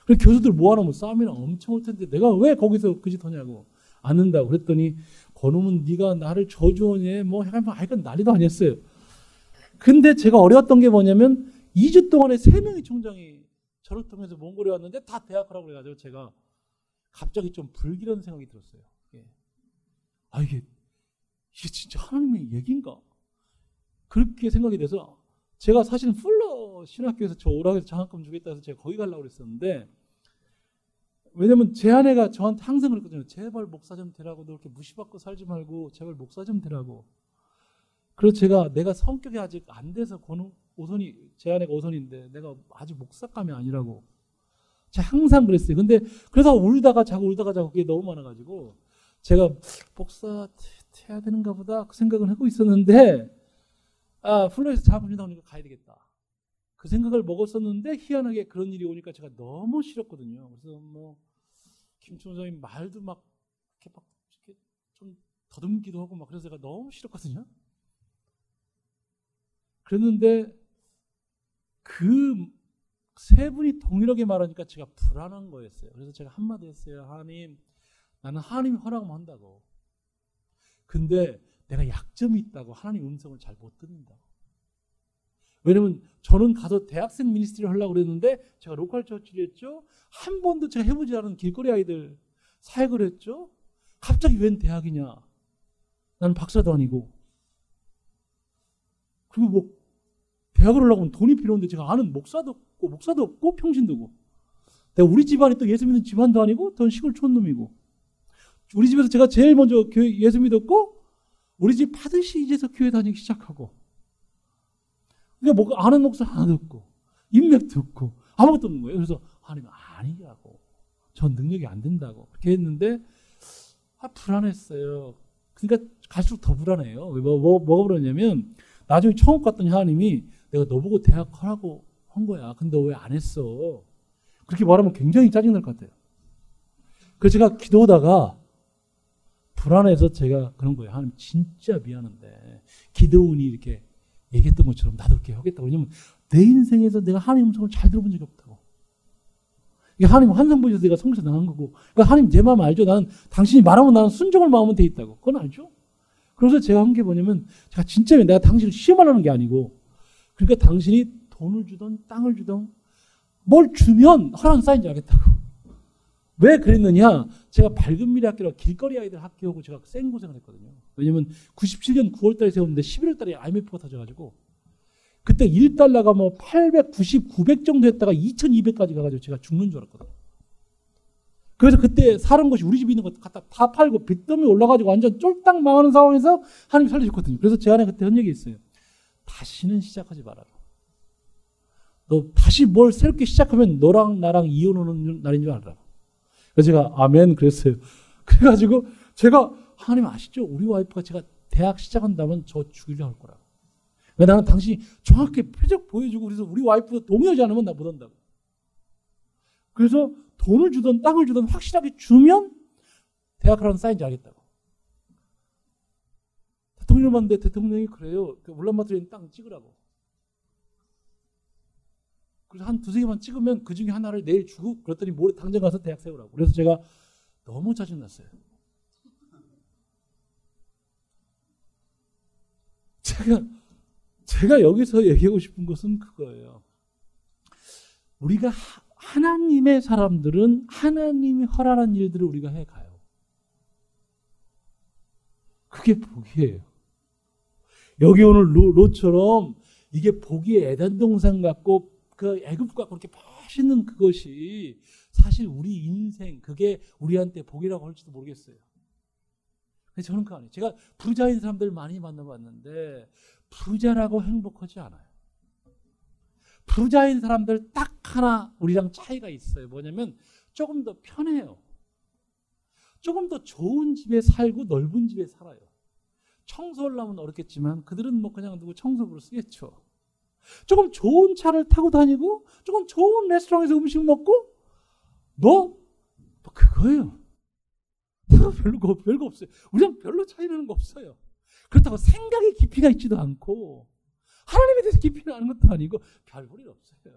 그리고 교수들 모아놓으면 싸움이랑 엄청 올 텐데 내가 왜 거기서 그 짓 하냐고. 안 한다고. 그랬더니 그놈은 네가 나를 저주하니 뭐 해가지고 하여간 난리도 아니었어요. 근데 제가 어려웠던 게 뭐냐면 2주 동안에 3명의 총장이 저를 통해서 몽골에 왔는데 다 대학하라고 그래가지고 제가 갑자기 좀 불길한 생각이 들었어요. 예. 아 이게 이게 진짜 하나님의 얘기인가? 그렇게 생각이 돼서 제가 사실은 풀러 신학교에서 저 오락에서 장학금 주겠다 해서 제가 거기 가려고 그랬었는데 왜냐면 제 아내가 저한테 항상 그랬거든요. 제발 목사 좀 되라고 너 이렇게 무시받고 살지 말고 제발 목사 좀 되라고. 그래서 제가 내가 성격이 아직 안 돼서 권우 오선이 제 아내가 오선인데 내가 아직 목사감이 아니라고. 제가 항상 그랬어요. 근데 그래서 울다가 자고 울다가 자고 그게 너무 많아가지고 제가 목사 해야 되는가 보다 그 생각을 하고 있었는데 아 플로에서 준다고 하니까 가야 되겠다. 그 생각을 먹었었는데 희한하게 그런 일이 오니까 제가 너무 싫었거든요. 그래서 뭐김 총장님 말도 막 이렇게 막 이렇게 좀 더듬기도 하고 막 그래서 제가 너무 싫었거든요. 그랬는데 그 세 분이 동일하게 말하니까 제가 불안한 거였어요. 그래서 제가 한마디 했어요. 하나님, 나는 하나님이 허락하면 한다고. 근데 내가 약점이 있다고 하나님 음성을 잘 못 듣는다고. 왜냐면 저는 가서 대학생 ministry를 하려고 그랬는데 제가 local church를 했죠. 한 번도 제가 해보지 않은 길거리 아이들 사역을 했죠. 갑자기 웬 대학이냐. 나는 박사도 아니고. 그리고 뭐 대학을 하려고 하면 돈이 필요한데 제가 아는 목사도 없고 목사도 없고 평신도 고 내가 우리 집안이 또 예수 믿는 집안도 아니고 전 시골 촌놈이고 우리 집에서 제가 제일 먼저 예수 믿었고 우리 집 파듯이 이제서 교회 다니기 시작하고 그러니까 뭐 아는 목사 하나도 없고 인맥도 없고 아무것도 없는 거예요. 그래서 하나님 아니라고 전 능력이 안 된다고 그렇게 했는데 아 불안했어요. 그러니까 갈수록 더 불안해요. 왜 뭐, 뭐, 뭐가 불안냐면 나중에 처음 갔더니 하나님이 내가 너보고 대학 하라고 한 거야. 근데 왜 안 했어? 그렇게 말하면 굉장히 짜증날 것 같아요. 그래서 제가 기도하다가 불안해서 제가 그런 거예요. 하나님 진짜 미안한데 기도운이 이렇게 얘기했던 것처럼 나도 이렇게 하겠다고. 왜냐면 내 인생에서 내가 하나님 음성을 잘 들어본 적이 없다고. 이게 하나님 환상 보셔서 내가 성에서 나간 거고. 그러니까 하나님 내 마음 알죠? 나는 당신이 말하면 나는 순종을 마음은 돼 있다고. 그건 알죠? 그래서 제가 한 게 뭐냐면 제가 진짜 내가 당신을 시험하려는 게 아니고 그러니까 당신이 돈을 주던 땅을 주던 뭘 주면 허락 사인지 알겠다고. 왜 그랬느냐? 제가 밝은 미래 학교라 길거리 아이들 학교하고 제가 생고생을 했거든요. 왜냐면 97년 9월 달에 세웠는데 11월 달에 IMF가 터져가지고 그때 1달러가 뭐 890, 900 정도 했다가 2200까지 가가지고 제가 죽는 줄 알았거든요. 그래서 그때 사는 것이 우리 집에 있는 것 갖다 다 팔고 빚더미 올라가지고 완전 쫄딱 망하는 상황에서 하나님 살려줬거든요. 그래서 제 안에 그때 한 얘기 있어요. 다시는 시작하지 말아라. 너 다시 뭘 새롭게 시작하면 너랑 나랑 이혼하는 날인 줄 알아라. 그래서 제가 아멘 그랬어요. 그래가지고 제가 하나님 아시죠? 우리 와이프가 제가 대학 시작한다면 저 죽이려 할 거라고. 왜 나는 당신이 정확히 표적 보여주고 그래서 우리 와이프가 동의하지 않으면 나 못 한다고. 그래서 돈을 주든 땅을 주든 확실하게 주면 대학하라는 사인지 알겠다고. 대통령 만데 대통령이 그래요. 그 울란바토르에 땅 찍으라고. 그래서 한 두세 개만 찍으면 그 중에 하나를 내일 주고 그랬더니 모레 당장 가서 대학 세우라고. 그래서 제가 너무 짜증났어요. 제가 제가 여기서 얘기하고 싶은 것은 그거예요. 우리가 하나님의 사람들은 하나님이 허락한 일들을 우리가 해 가요. 그게 복이에요. 여기 오늘 로, 로처럼 이게 복이 에덴 동산 같고 그 애굽 같고 그렇게 멋있는 그것이 사실 우리 인생 그게 우리한테 복이라고 할지도 모르겠어요. 근데 저는 그거 아니에요. 제가 부자인 사람들 많이 만나봤는데 부자라고 행복하지 않아요. 부자인 사람들 딱 하나 우리랑 차이가 있어요. 뭐냐면 조금 더 편해요. 조금 더 좋은 집에 살고 넓은 집에 살아요. 청소하려면 어렵겠지만 그들은 뭐 그냥 누구 청소부로 쓰겠죠. 조금 좋은 차를 타고 다니고 조금 좋은 레스토랑에서 음식 먹고 뭐, 뭐 그거예요. 별로 별거 없어요. 우리랑 별로 차이 나는 거 없어요. 그렇다고 생각의 깊이가 있지도 않고 하나님에 대해서 깊이는 아는 것도 아니고 별 볼일 없어요.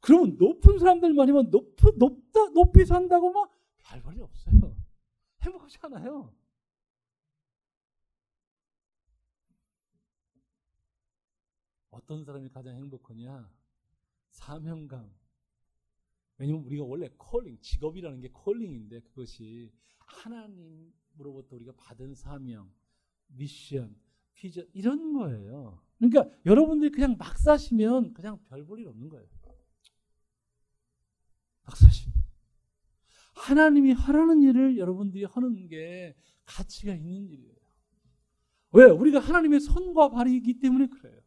그러면 높은 사람들만이면 높, 높다, 높이 산다고 막 별 볼일 없어요. 행복하지 않아요. 어떤 사람이 가장 행복하냐? 사명감. 왜냐면 우리가 원래 콜링, 직업이라는 게 콜링인데 그것이 하나님으로부터 우리가 받은 사명, 미션, 비전 이런 거예요. 그러니까 여러분들이 그냥 막 사시면 그냥 별 볼 일 없는 거예요. 막 사시면. 하나님이 하라는 일을 여러분들이 하는 게 가치가 있는 일이에요. 왜? 우리가 하나님의 손과 발이기 때문에 그래요.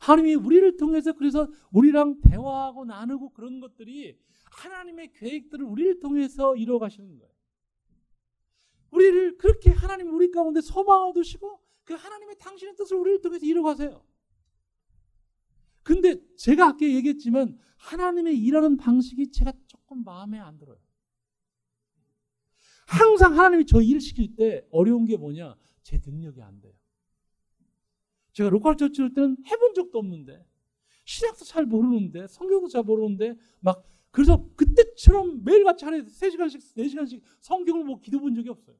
하나님이 우리를 통해서 그래서 우리랑 대화하고 나누고 그런 것들이 하나님의 계획들을 우리를 통해서 이루어 가시는 거예요. 우리를 그렇게 하나님 우리 가운데 소망을 두시고 그 하나님의 당신의 뜻을 우리를 통해서 이루어 가세요. 근데 제가 아까 얘기했지만 하나님의 일하는 방식이 제가 조금 마음에 안 들어요. 항상 하나님이 저 일을 시킬 때 어려운 게 뭐냐? 제 능력이 안 돼요. 제가 local church 할 때는 해본 적도 없는데 신학도 잘 모르는데 성경도 잘 모르는데 막 그래서 그때처럼 매일같이 하루에 3시간씩 4시간씩 성경을 뭐 기도 본 적이 없어요.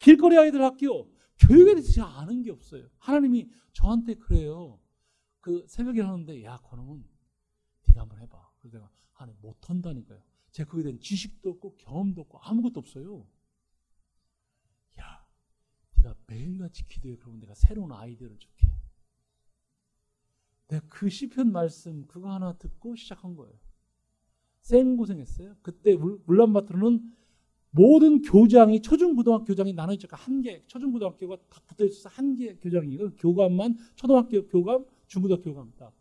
길거리 아이들 학교 교육에 대해서 잘 아는 게 없어요. 하나님이 저한테 그래요. 그 새벽에 하는데 야 그놈은 네가 한번 해봐. 그래서 내가 하나님 못한다니까요. 제가 거기에 대한 지식도 없고 경험도 없고 아무것도 없어요. 야 네가 매일같이 기도해 그러면 내가 새로운 아이디어를 줄게. 내가 그 시편 말씀 그거 하나 듣고 시작한 거예요. 생고생했어요. 그때 울란바토르는 모든 교장이 초중고등학교 교장이 나눠져 한 개, 초중고등학교가 다 붙어 있어서 한 개 교장이고 교감만 초등학교 교감, 중고등학교 교감 딱.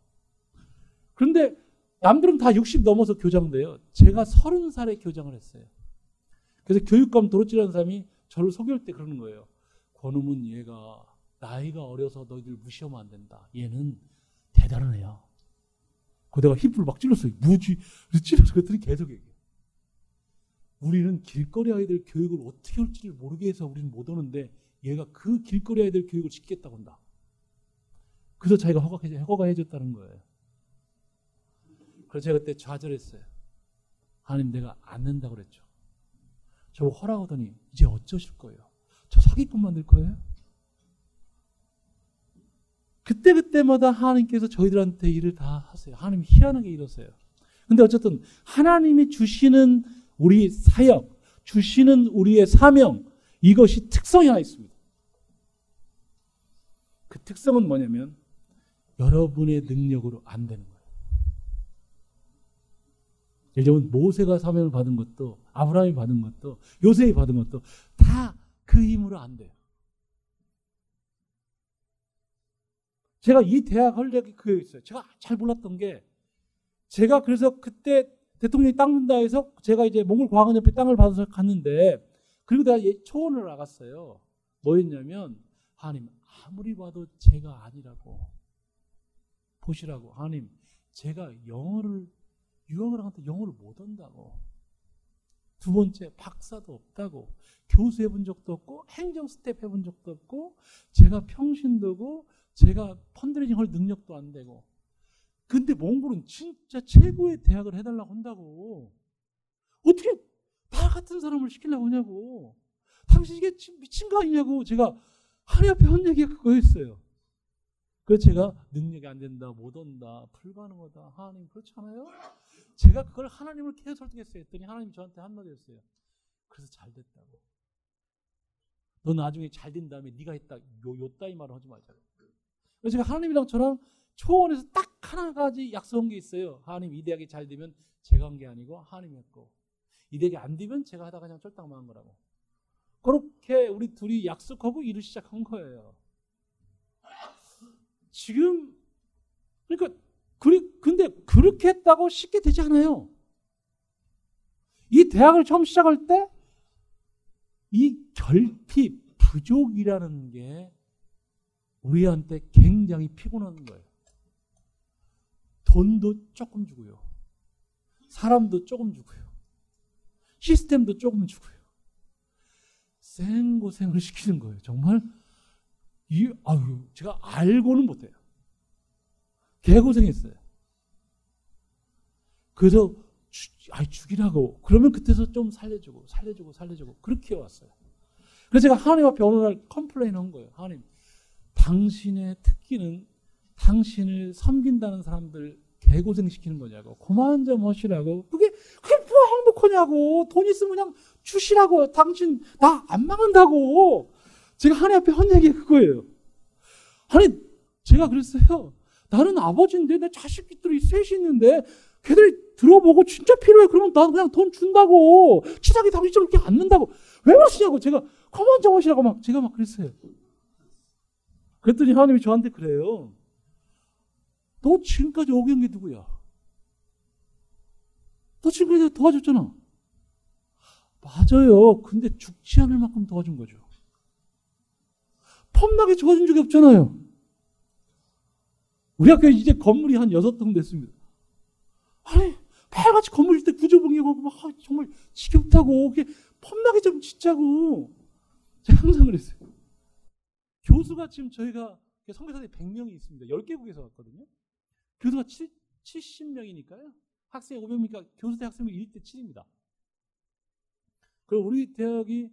그런데 남들은 다 60 넘어서 교장 돼요. 제가 30살에 교장을 했어요. 그래서 교육감 도로찌라는 사람이 저를 소개할 때 그러는 거예요. 권음은 얘가 나이가 어려서 너희들 무시하면 안 된다. 얘는 대단한 애야. 그 내가 힙을 막 찔렀어요. 무지 찔러서 그랬더니 계속 얘기해. 우리는 길거리 아이들 교육을 어떻게 할지를 모르게 해서 우리는 못 오는데 얘가 그 길거리 아이들 교육을 시키겠다고 한다. 그래서 자기가 허가해, 허가해줬다는 거예요. 그래서 제가 그때 좌절했어요. 하나님 내가 안 된다고 그랬죠. 저보고 허락하더니 이제 어쩌실 거예요? 저 사기꾼 만들 거예요? 그때그때마다 하나님께서 저희들한테 일을 다 하세요. 하나님이 희한하게 이러세요. 근데 어쨌든 하나님이 주시는 우리 사역, 주시는 우리의 사명, 이것이 특성이 하나 있습니다. 그 특성은 뭐냐면 여러분의 능력으로 안 되는 거예요. 예를 들면 모세가 사명을 받은 것도 아브라함이 받은 것도 요셉이 받은 것도 다 그 힘으로 안 돼요. 제가 이 대학 헐레기 그게 있어요. 제가 잘 몰랐던 게 제가 그래서 그때 대통령이 땅 준다 해서 제가 이제 몽골 과학원 옆에 땅을 받아서 갔는데 그리고 내가 초원을 나갔어요. 뭐였냐면 하나님 아무리 봐도 제가 아니라고 보시라고 하나님 제가 영어를 유학을 한테 영어를 못 한다고 두 번째 박사도 없다고 교수 해본 적도 없고 행정 스텝 해본 적도 없고 제가 평신도고 제가 fundraising 할 능력도 안 되고. 근데 몽골은 진짜 최고의 대학을 해달라고 한다고. 어떻게 나 같은 사람을 시키려고 하냐고. 당신 이게 미친 거 아니냐고 제가 하나님 앞에 한 얘기가 그거였어요. 그래서 제가 능력이 안 된다 못 온다 불가능하다 하나님 그렇지 않아요? 제가 그걸 하나님을 계속 설득했어요. 했더니 하나님이 저한테 한마디 했어요. 그래서 잘 됐다고. 너 나중에 잘 된 다음에 네가 했다. 요, 요 따위 말을 하지 말자. 그래서 제가 하나님이랑 저랑 초원에서 딱 하나 가지 약속한 게 있어요. 하나님 이 대학이 잘 되면 제가 한 게 아니고 하나님이 했고 이 대학이 안 되면 제가 하다가 그냥 쫄딱망한 거라고. 그렇게 우리 둘이 약속하고 일을 시작한 거예요. 지금 그러니까 그리, 근데 그렇게 했다고 쉽게 되지 않아요. 이 대학을 처음 시작할 때 이 결핍, 부족이라는 게 우리한테 굉장히 피곤한 거예요. 돈도 조금 주고요. 사람도 조금 주고요. 시스템도 조금 주고요. 생고생을 시키는 거예요. 정말 이 아유 제가 알고는 못해요. 개고생했어요. 그래서 주, 아 죽이라고 그러면 그때서 좀 살려주고 살려주고 살려주고 그렇게 왔어요. 그래서 제가 하나님 앞에 어느 날 complain 한 거예요. 하나님 당신의 특기는 당신을 섬긴다는 사람들 개고생 시키는 거냐고 그만 좀 하시라고 그게 그게 뭐 행복하냐고 돈 있으면 그냥 주시라고 당신 나 안 망한다고 제가 하나님 앞에 한 얘기가 그거예요. 하나님 제가 그랬어요. 나는 아버지인데 내 자식들이 셋이 있는데 걔들이 들어보고 진짜 필요해 그러면 나 그냥 돈 준다고 치사하게 당신처럼 이렇게 앉는다고 왜 그러시냐고 제가 그만 좀 하시라고 막 제가 막 그랬어요. 그랬더니 하나님이 저한테 그래요. 너 지금까지 오게 한게 누구야? 너 지금까지 도와줬잖아. 맞아요. 근데 죽지 않을 만큼 도와준 거죠. 폼나게 도와준 적이 없잖아요. 우리 학교에 이제 건물이 한 여섯 동 됐습니다. 아니, 매일같이 건물 질 때 구조봉역하고 막 정말 지겹다고, 그게 폼나게 좀 짓자고. 제가 항상 그랬어요. 교수가 지금 저희가 선교사들이 100명이 있습니다. 10개국에서 왔거든요. 교수가 70명이니까요. 학생이 500명이니까 교수 대 학생이 1대 7입니다. 그리고 우리 대학이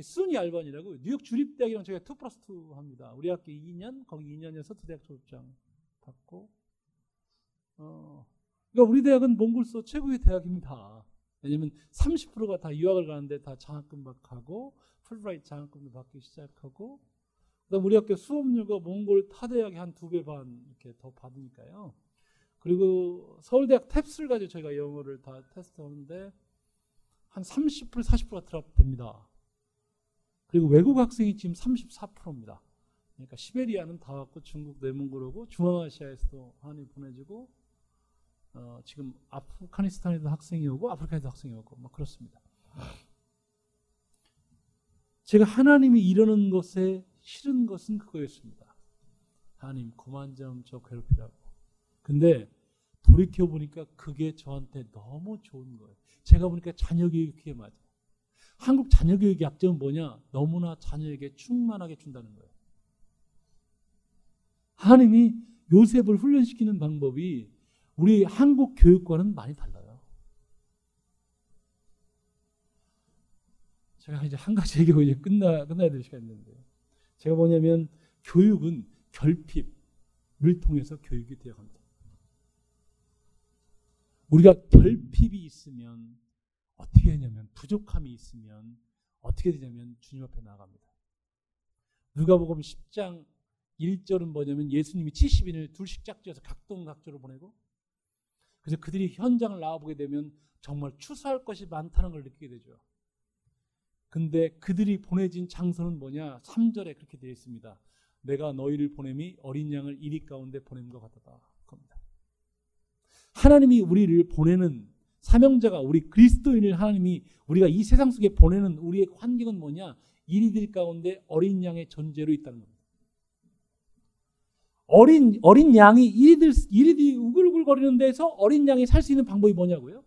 순위 알반이라고 뉴욕 주립대학이랑 저희가 2 플러스 2 합니다. 우리 학교 2년, 거기 2년에서 대학 졸업장 받고 어, 그러니까 우리 대학은 몽골서 최고의 대학입니다. 왜냐면 30%가 다 유학을 가는데 다 장학금 받고 풀브라이트 장학금도 받기 시작하고 그다음 우리 학교 수업료가 몽골 타 대학이 한두 배 반 이렇게 더 받으니까요. 그리고 서울대학 탭스를 가지고 저희가 영어를 다 테스트하는데 한 30% 40%가 드랍됩니다. 그리고 외국 학생이 지금 34%입니다. 그러니까 시베리아는 다 왔고 중국 내몽골하고 중앙아시아에서도 한이 보내지고 어, 지금 아프가니스탄에도 학생이 오고 아프리카에도 학생이 오고 막 그렇습니다. 제가 하나님이 이러는 것에 싫은 것은 그거였습니다. 하나님 그만 좀 저 괴롭히라고. 근데 돌이켜 보니까 그게 저한테 너무 좋은 거예요. 제가 보니까 자녀 교육이 그게 맞아요. 한국 자녀 교육 약점은 뭐냐? 너무나 자녀에게 충만하게 준다는 거예요. 하나님이 요셉을 훈련시키는 방법이 우리 한국 교육과는 많이 달라요. 제가 이제 한 가지 얘기하고 이제 끝나, 끝나야 될 시간이 있는데. 제가 뭐냐면 교육은 결핍을 통해서 교육이 되어 갑니다. 우리가 결핍이 있으면 어떻게 되냐면 부족함이 있으면 어떻게 되냐면 주님 앞에 나갑니다. 누가복음 10장 1절은 뭐냐면 예수님이 70인을 둘씩 짝지어서 각동각조로 보내고 그래서 그들이 현장을 나와보게 되면 정말 추수할 것이 많다는 걸 느끼게 되죠. 근데 그들이 보내진 장소는 뭐냐? 3절에 그렇게 되어 있습니다. 내가 너희를 보냄이 어린 양을 이리 가운데 것 같다. 겁니다. 하나님이 우리를 보내는 사명자가 우리 그리스도인을 하나님이 우리가 이 세상 속에 보내는 우리의 환경은 뭐냐? 이리들 가운데 어린 양의 존재로 있다는 겁니다. 어린 어린 양이 이리들 이리들이 우글우글 거리는 데서 어린 양이 살 수 있는 방법이 뭐냐고요?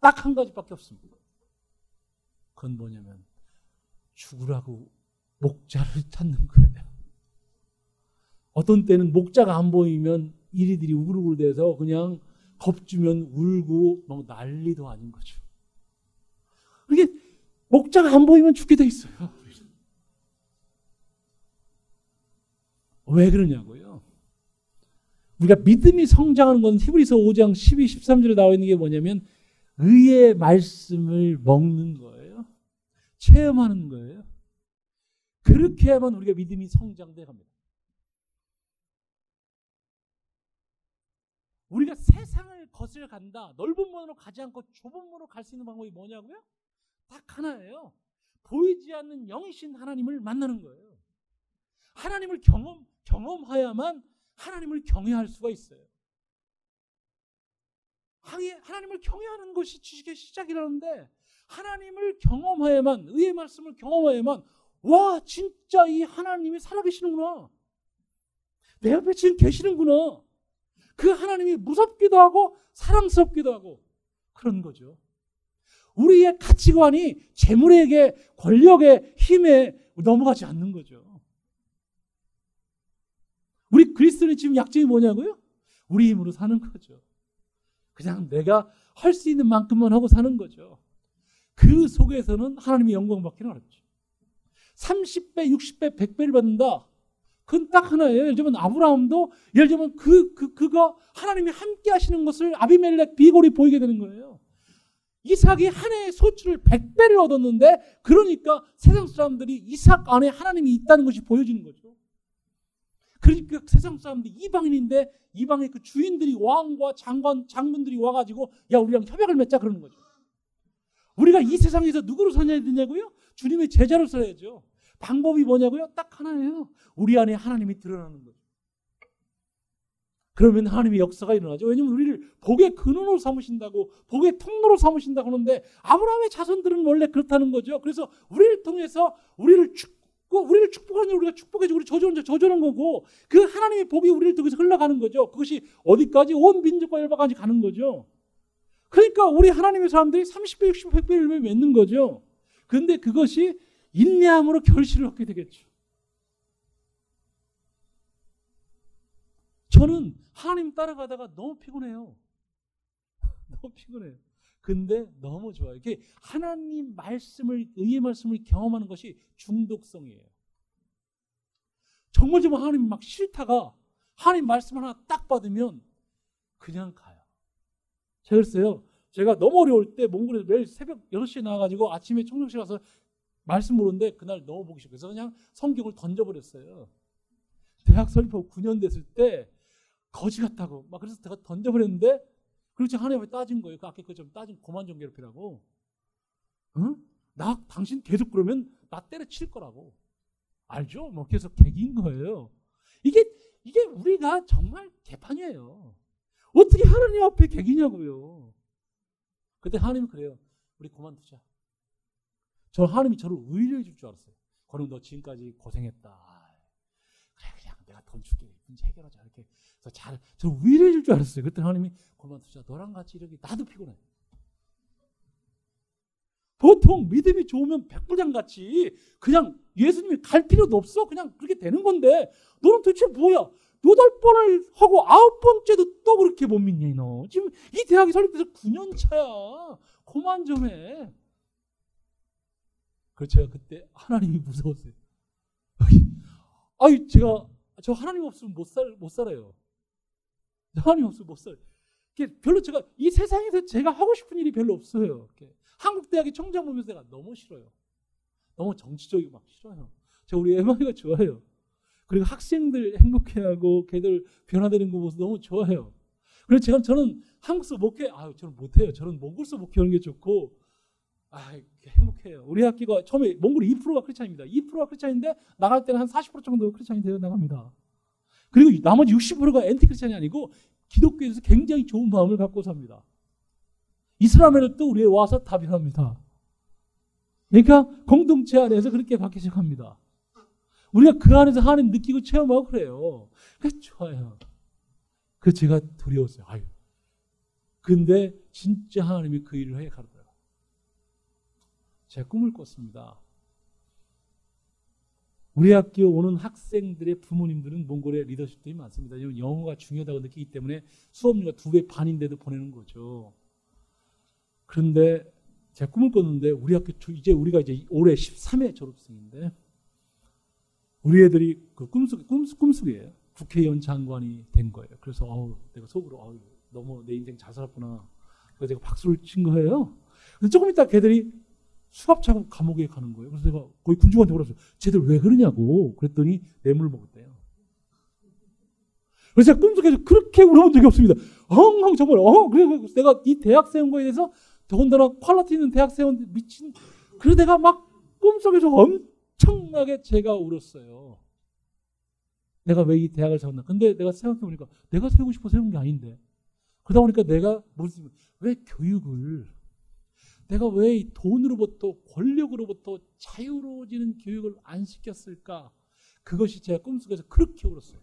딱 한 가지밖에 없습니다. 그건 뭐냐면 죽으라고 목자를 찾는 거예요. 어떤 때는 목자가 안 보이면 이리들이 우글우글 돼서 그냥 겁주면 울고 막 난리도 아닌 거죠. 이게 목자가 안 보이면 죽게 돼 있어요. 왜 그러냐고요? 우리가 믿음이 성장하는 건 히브리서 5장 12, 13절에 나와 있는 게 뭐냐면 의의 말씀을 먹는 거예요. 체험하는 거예요. 그렇게 해야만 우리가 믿음이 성장돼 갑니다. 우리가 세상을 거슬 간다. 넓은 문으로 가지 않고 좁은 문으로 갈 수 있는 방법이 뭐냐고요? 딱 하나예요. 보이지 않는 영이신 하나님을 만나는 거예요. 하나님을 경험, 경험해야만 하나님을 경외할 수가 있어요. 하나님을 경외하는 것이 지식의 시작이라는데 하나님을 경험해야만 의의 말씀을 경험해야만 와 진짜 이 하나님이 살아계시는구나. 내 옆에 지금 계시는구나. 그 하나님이 무섭기도 하고 사랑스럽기도 하고 그런 거죠. 우리의 가치관이 재물에게 권력의 힘에 넘어가지 않는 거죠. 우리 그리스도는 지금 약점이 뭐냐고요? 우리 힘으로 사는 거죠. 그냥 내가 할 수 있는 만큼만 하고 사는 거죠. 그 속에서는 하나님의 영광 받기는 어렵죠. 30배, 60배, 100배를 받는다. 그건 딱 하나예요. 예를 들면 아브라함도 예를 들면 그, 그, 그가 하나님이 함께 하시는 것을 아비멜렉 비골이 보이게 되는 거예요. 이삭이 한 해의 소출을 100배를 얻었는데 그러니까 세상 사람들이 이삭 안에 하나님이 있다는 것이 보여지는 거죠. 그러니까 세상 사람들이 이방인인데 이방의 그 주인들이 왕과 장관, 장군들이 와가지고 야 우리랑 협약을 맺자 그러는 거죠. 우리가 이 세상에서 누구로 살아야 되냐고요? 주님의 제자로 살아야죠. 방법이 뭐냐고요? 딱 하나예요. 우리 안에 하나님이 드러나는 거죠. 그러면 하나님의 역사가 일어나죠. 왜냐하면 우리를 복의 근원으로 삼으신다고 복의 통로로 삼으신다고 하는데 아브라함의 자손들은 원래 그렇다는 거죠. 그래서 우리를 통해서 우리를 축 그 우리를 축복하는 우리가 축복해주고 우리 저주는 저주는 거고 그 하나님의 복이 우리를 통해서 흘러가는 거죠. 그것이 어디까지 온 민족과 열방까지 가는 거죠. 그러니까 우리 하나님의 사람들이 30배, 60배, 100배 열매 맺는 거죠. 근데 그것이 인내함으로 결실을 얻게 되겠죠. 저는 하나님 따라가다가 너무 피곤해요. 너무 피곤해요. 근데 너무 좋아요. 이게 하나님 말씀을 의의 말씀을 경험하는 것이 중독성이에요. 정말 정말 하나님 막 싫다가 하나님 말씀 하나 딱 받으면 그냥 가요. 제가 그랬어요. 제가 너무 어려울 때 몽골에서 매일 새벽 6시에 나와가지고 아침에 청정실 가서 말씀 모르는데 그날 너무 보기 싫어서 그냥 성경을 던져버렸어요. 대학 설립하고 9년 됐을 때 거지 같다고 막 그래서 제가 던져버렸는데 그렇지 하나님 앞에 따진 거예요. 그 아까 그좀 따진 고만 좀 괴롭히라고. 응? 나 당신 계속 그러면 나 때려칠 거라고. 알죠? 뭐 계속 객인 거예요. 이게 이게 우리가 정말 개판이에요. 어떻게 하나님 앞에 객이냐고요. 그때 하나님 그래요. 우리 그만두자. 저 하나님이 저를 의뢰해 줄 줄 알았어요. 그럼 너 지금까지 고생했다. 줄게. 문제 해결하자 이렇게. 그래서 잘저 의뢰해 줄 줄 알았어요. 그때 하나님이 그만두자. 너랑 같이 이렇게 나도 피곤해. 보통 믿음이 좋으면 백부장 같이 그냥 예수님이 갈 필요도 없어. 그냥 그렇게 되는 건데 너는 도대체 뭐야? 여덟 번을 하고 아홉 번째도 또 그렇게 못 믿니 너? 지금 이 대학이 설립돼서 9년 차야. 그만 좀 해. 그래서 제가 그때 하나님이 무서웠어요. 아이 제가 저 하나님 없으면 못 살 못 살아요. 하나님 없으면 못 살. 별로 제가 이 세상에서 제가 하고 싶은 일이 별로 없어요. 한국 대학의 청장 보면서 내가 너무 싫어요. 너무 정치적이고 막 싫어요. 저 우리 에마이가 좋아요. 그리고 학생들 행복해하고 걔들 변화되는 거 보면서 너무 좋아요. 그래서 제가 저는 한국서 목회 아유 저는 못해요. 저는 몽골서 목회하는 게 좋고 아 행복해요. 우리 학교가 처음에 몽골 2%가 크리스찬입니다. 2%가 크리스찬인데 나갈 때는 한 40% 정도 크리스찬이 되어 나갑니다. 그리고 나머지 60%가 엔티 크리스찬이 아니고 기독교에서 굉장히 좋은 마음을 갖고 삽니다. 이스라엘은 또 우리에 와서 답변합니다. 그러니까 공동체 안에서 그렇게 받기 시작합니다. 우리가 그 안에서 하나님 느끼고 체험하고 그래요. 그래서 좋아요. 그 제가 두려웠어요. 아유. 근데 진짜 하나님이 그 일을 해 가르더라고요. 제가 꿈을 꿨습니다. 우리 학교 오는 학생들의 부모님들은 몽골에 리더십들이 많습니다. 영어가 중요하다고 느끼기 때문에 수업료가 두 배 반인데도 보내는 거죠. 그런데 제가 꿈을 꿨는데 우리 학교 이제 우리가 이제 올해 13회 졸업생인데 우리 애들이 그 꿈속 꿈 꿈속이에요. 국회의원 장관이 된 거예요. 그래서 어우 내가 속으로 어우 너무 내 인생 잘 살았구나. 그래서 제가 박수를 친 거예요. 근데 조금 있다 걔들이 수갑 차고 감옥에 가는 거예요. 그래서 내가 거기 군중한테 물었어요. 쟤들 왜 그러냐고. 그랬더니 뇌물 먹었대요. 그래서 제가 꿈속에서 그렇게 울어본 적이 없습니다. 엉엉 정말 어 그래 내가 이 대학 세운 거에 대해서 더군다나 quality 있는 대학생은 미친 그래서 내가 막 꿈속에서 엄청나게 제가 울었어요. 내가 왜 이 대학을 세웠나. 근데 내가 생각해보니까 내가 세우고 싶어 세운 게 아닌데. 그러다 보니까 내가 무슨, 왜 교육을, 내가 왜 돈으로부터, 권력으로부터 자유로워지는 교육을 안 시켰을까? 그것이 제가 꿈속에서 그렇게 울었어요.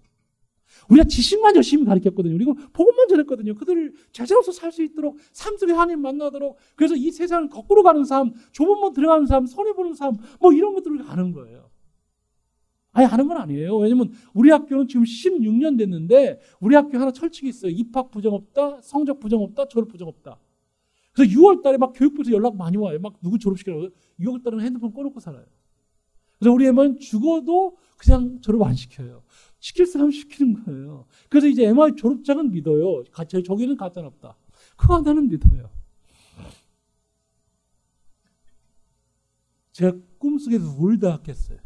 우리가 지식만 열심히 가르쳤거든요. 그리고 복음만 전했거든요. 그들을 제자로서 살 수 있도록 삶 속에 하나님 만나도록 그래서 이 세상을 거꾸로 가는 삶, 좁은 문 들어가는 삶, 손해보는 삶, 뭐 이런 것들을 가는 거예요. 아예 하는 건 아니에요. 왜냐면 우리 학교는 지금 16년 됐는데 우리 학교 하나 철칙이 있어요. 입학 부정 없다, 성적 부정 없다, 졸업 부정 없다. 그래서 6월 달에 막 교육부에서 연락 많이 와요. 막 누구 졸업시키라고. 6월 달에는 핸드폰 꺼놓고 살아요. 그래서 우리 애만 죽어도 그냥 졸업 안 시켜요. 시킬 사람 시키는 거예요. 그래서 이제 MI 졸업장은 믿어요. 가짜, 저기는 가짜 없다. 그거 하나는 믿어요. 제가 꿈속에서 울다 했어요.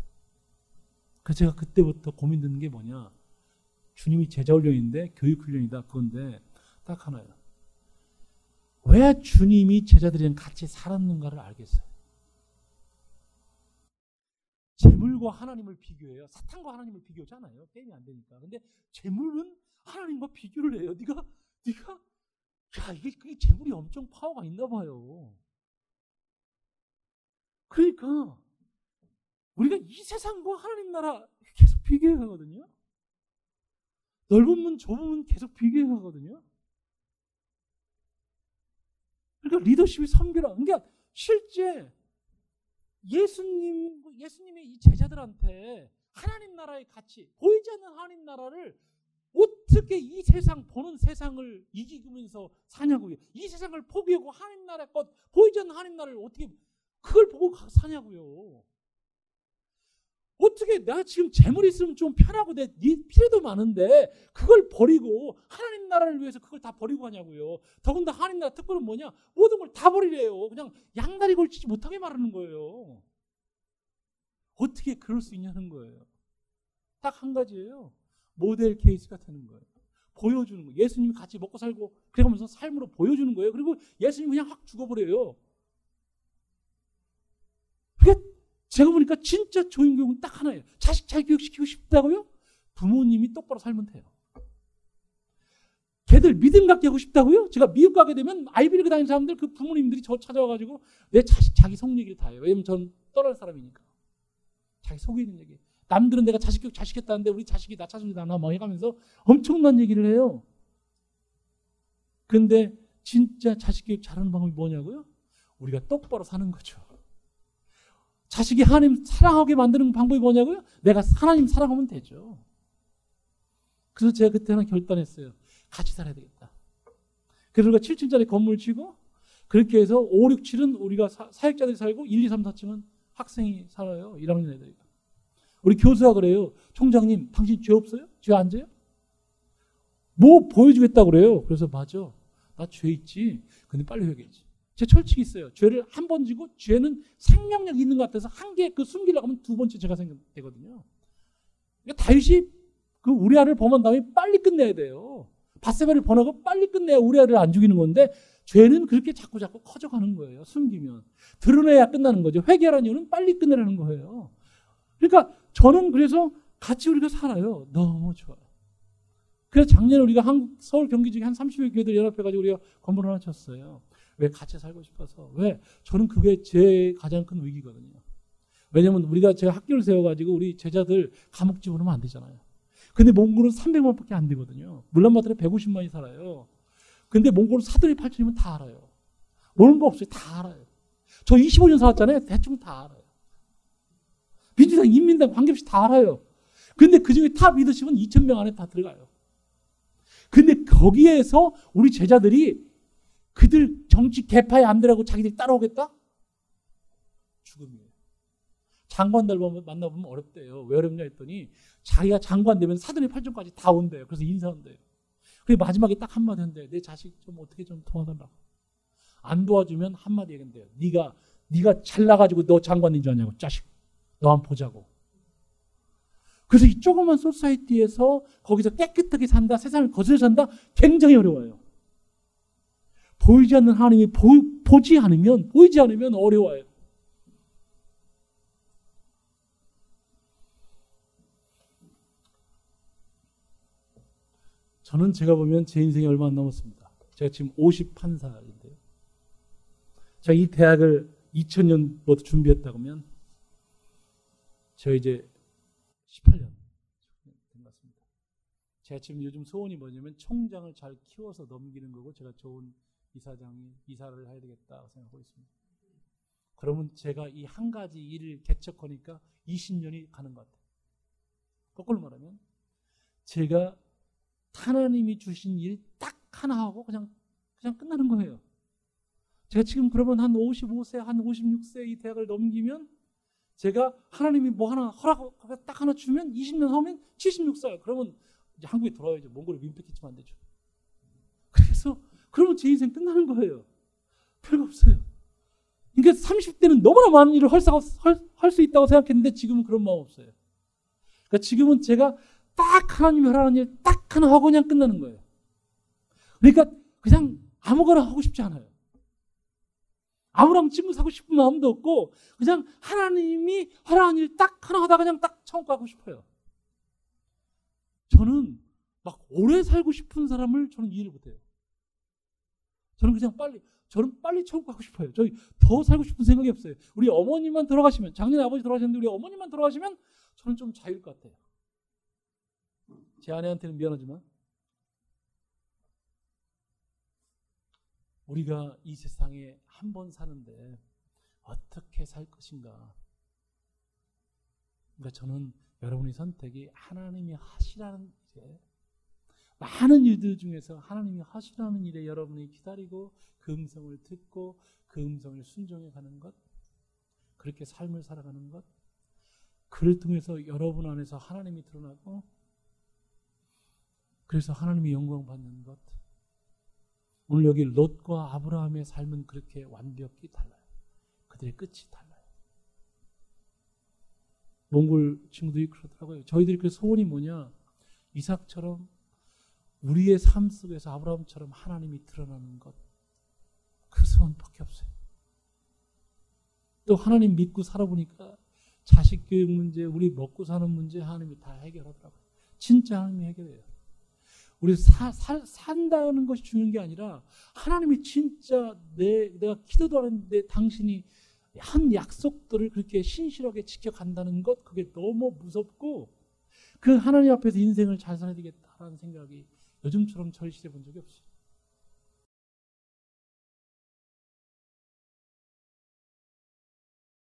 그래서 제가 그때부터 고민되는 게 뭐냐. 주님이 제자 훈련인데 교육 훈련이다. 그건데 딱 하나요. 왜 주님이 제자들이랑 같이 살았는가를 알겠어요. 재물과 하나님을 비교해요. 사탄과 하나님을 비교하잖아요. 게임이 안 되니까. 근데 재물은 하나님과 비교를 해요. 네가 네가 야 이게 그게 재물이 엄청 파워가 있나 봐요. 그러니까 우리가 이 세상과 하나님 나라 계속 비교하거든요. 넓은 문, 좁은 문 계속 비교하거든요. 그러니까 리더십이 섬기라. 그러니까 실제 예수님, 예수님의 이 제자들한테 하나님 나라의 가치, 보이지 않는 하나님 나라를 어떻게 이 세상 보는 세상을 이기면서 사냐고요. 이 세상을 포기하고 하나님 나라 것 보이지 않는 하나님 나라를 어떻게 그걸 보고 가- 사냐고요. 어떻게 내가 지금 재물이 있으면 좀 편하고 내네 필요도 많은데 그걸 버리고 하나님 나라를 위해서 그걸 다 버리고 하냐고요. 더군다나 하나님 나라 특권은 뭐냐? 모든 걸 다 버리래요. 그냥 양다리 걸치지 못하게 말하는 거예요. 어떻게 그럴 수 있냐는 거예요. 딱 한 가지예요. 모델 케이스가 되는 거예요. 보여주는 거예요. 예수님이 같이 먹고 살고 그래가면서 삶으로 보여주는 거예요. 그리고 예수님 그냥 확 죽어버려요. 그게 제가 보니까 진짜 좋은 교육은 딱 하나예요. 자식 잘 교육시키고 싶다고요? 부모님이 똑바로 살면 돼요. 걔들 믿음 갖게 하고 싶다고요? 제가 미국 가게 되면 아이비리그 다니는 사람들 그 부모님들이 저 찾아와가지고 내 자식 자기 속 얘기를 다 해요. 왜냐면 전 떠날 사람이니까. 자기 속에 있는 얘기. 남들은 내가 자식 교육 자식 했다는데 우리 자식이 나 찾아주지 않아 막 해가면서 엄청난 얘기를 해요. 근데 진짜 자식 교육 잘하는 방법이 뭐냐고요? 우리가 똑바로 사는 거죠. 자식이 하나님 사랑하게 만드는 방법이 뭐냐고요? 내가 하나님 사랑하면 되죠. 그래서 제가 그때 하나 결단했어요. 같이 살아야 되겠다. 우리가 7층짜리 건물 치고 그렇게 해서 5, 6, 7은 우리가 사, 사역자들이 살고 1, 2, 3, 4층은 학생이 살아요. 1학년 애들이. 우리 교수가 그래요. 총장님, 당신 죄 없어요? 죄안 져요? 뭐 보여주겠다고 그래요. 그래서 맞아. 나 죄 있지. 근데 빨리 회개했지. 제 철칙이 있어요. 죄를 한 번 지고 죄는 생명력 있는 것 같아서 한 개 그 숨기려고 하면 두 번째 죄가 생겨되거든요. 그러니까 다윗이 그 우리아를 범한 다음에 빨리 끝내야 돼요. 바세바를 번하고 빨리 끝내야 우리아를 안 죽이는 건데 죄는 그렇게 자꾸 자꾸 커져가는 거예요. 숨기면 드러내야 끝나는 거죠. 회개하라는 이유는 빨리 끝내라는 거예요. 그러니까 저는 그래서 같이 우리가 살아요. 너무 좋아요. 그래서 작년에 우리가 한국 서울 경기 중에 한 30여 교회들 연합해가지고 우리가 건물 하나 쳤어요. 왜 같이 살고 싶어서 왜 저는 그게 제 가장 큰 위기거든요. 왜냐면 우리가 제가 학교를 세워가지고 우리 제자들 감옥 집어넣으면 안 되잖아요. 근데 몽골은 300만 밖에 안 되거든요. 물란바들에 150만이 살아요. 근데 몽골은 사들이 8천이면 다 알아요. 모르는 거 없어요. 다 알아요. 저 25년 살았잖아요. 대충 다 알아요. 민주당, 인민당 관계없이 다 알아요. 근데 그 중에 top 리더십은 2,000명 안에 다 들어가요. 근데 거기에서 우리 제자들이 그들 정치 계파에 안 들어가고 자기들이 따라오겠다? 죽음이에요. 장관들 보면 만나보면 어렵대요. 왜 어렵냐 했더니 자기가 장관 되면 사돈의 팔촌까지 다 온대요. 그래서 인사한대요. 그리고 마지막에 딱 한마디 한대요. 내 자식 좀 어떻게 좀 도와달라고. 안 도와주면 한마디 얘기한대요. 네가 네가 잘나가지고 너 장관인 줄 아냐고. 자식. 너 한 보자고. 그래서 이 조그만 소사이티에서 거기서 깨끗하게 산다, 세상을 거슬러 산다, 굉장히 어려워요. 보이지 않는 하나님이 보, 보지 않으면, 보이지 않으면 어려워요. 저는 제가 보면 제 인생이 얼마 안 남았습니다. 제가 지금 51살인데요. 제가 이 대학을 2000년부터 준비했다고 하면, 저 이제 18년 된 것 같습니다. 제가 지금 요즘 소원이 뭐냐면 총장을 잘 키워서 넘기는 거고 제가 좋은 이사장이 이사를 해야 되겠다 생각하고 있습니다. 그러면 제가 이 한 가지 일을 개척하니까 20년이 가는 것 같아요. 거꾸로 말하면 제가 하나님이 주신 일 딱 하나 하고 그냥 그냥 끝나는 거예요. 제가 지금 그러면 한 55세, 한 56세 이 대학을 넘기면 제가 하나님이 뭐 하나 허락 딱 하나 주면 20년 하면 76살. 그러면 이제 한국에 돌아와야죠. 몽골에 민폐 끼치면 안 되죠. 그러면 제 인생 끝나는 거예요. 별거 없어요. 그러니까 30대는 너무나 많은 일을 할 수 있다고 생각했는데 지금은 그런 마음 없어요. 그러니까 지금은 제가 딱 하나님이 하라는 일 딱 하나 하고 그냥 끝나는 거예요. 그러니까 그냥 아무거나 하고 싶지 않아요. 아무랑 친구 사고 싶은 마음도 없고 그냥 하나님이 하라는 일 딱 하나 하다 그냥 딱 천국 가고 싶어요. 저는 막 오래 살고 싶은 사람을 저는 이해를 못해요. 저는 그냥 빨리 저는 빨리 천국 가고 싶어요. 저희 더 살고 싶은 생각이 없어요. 우리 어머님만 돌아가시면 작년에 아버지 돌아가셨는데 우리 어머님만 돌아가시면 저는 좀 자유일 것 같아요. 제 아내한테는 미안하지만 우리가 이 세상에 한 번 사는데 어떻게 살 것인가? 그러니까 저는 여러분의 선택이 하나님이 하시라는 일에 많은 일들 중에서 하나님이 하시라는 일에 여러분이 기다리고 그 음성을 듣고 그 음성을 순종해 가는 것, 그렇게 삶을 살아가는 것, 그를 통해서 여러분 안에서 하나님이 드러나고 그래서 하나님이 영광 받는 것. 오늘 여기 롯과 아브라함의 삶은 그렇게 완벽히 달라요. 그들의 끝이 달라요. 몽골 친구들이 그러더라고요. 저희들이 그 소원이 뭐냐? 이삭처럼 우리의 삶 속에서 아브라함처럼 하나님이 드러나는 것. 그 소원밖에 없어요. 또 하나님 믿고 살아보니까 자식 교육 문제, 우리 먹고 사는 문제 하나님이 다 해결하더라고요. 진짜 하나님이 해결해요. 우리 사, 사, 산다는 것이 중요한 게 아니라 하나님이 진짜 내, 내가 기도도 하는데 당신이 한 약속들을 그렇게 신실하게 지켜간다는 것 그게 너무 무섭고 그 하나님 앞에서 인생을 잘 살아야 되겠다라는 생각이 요즘처럼 절실해 본 적이 없어요.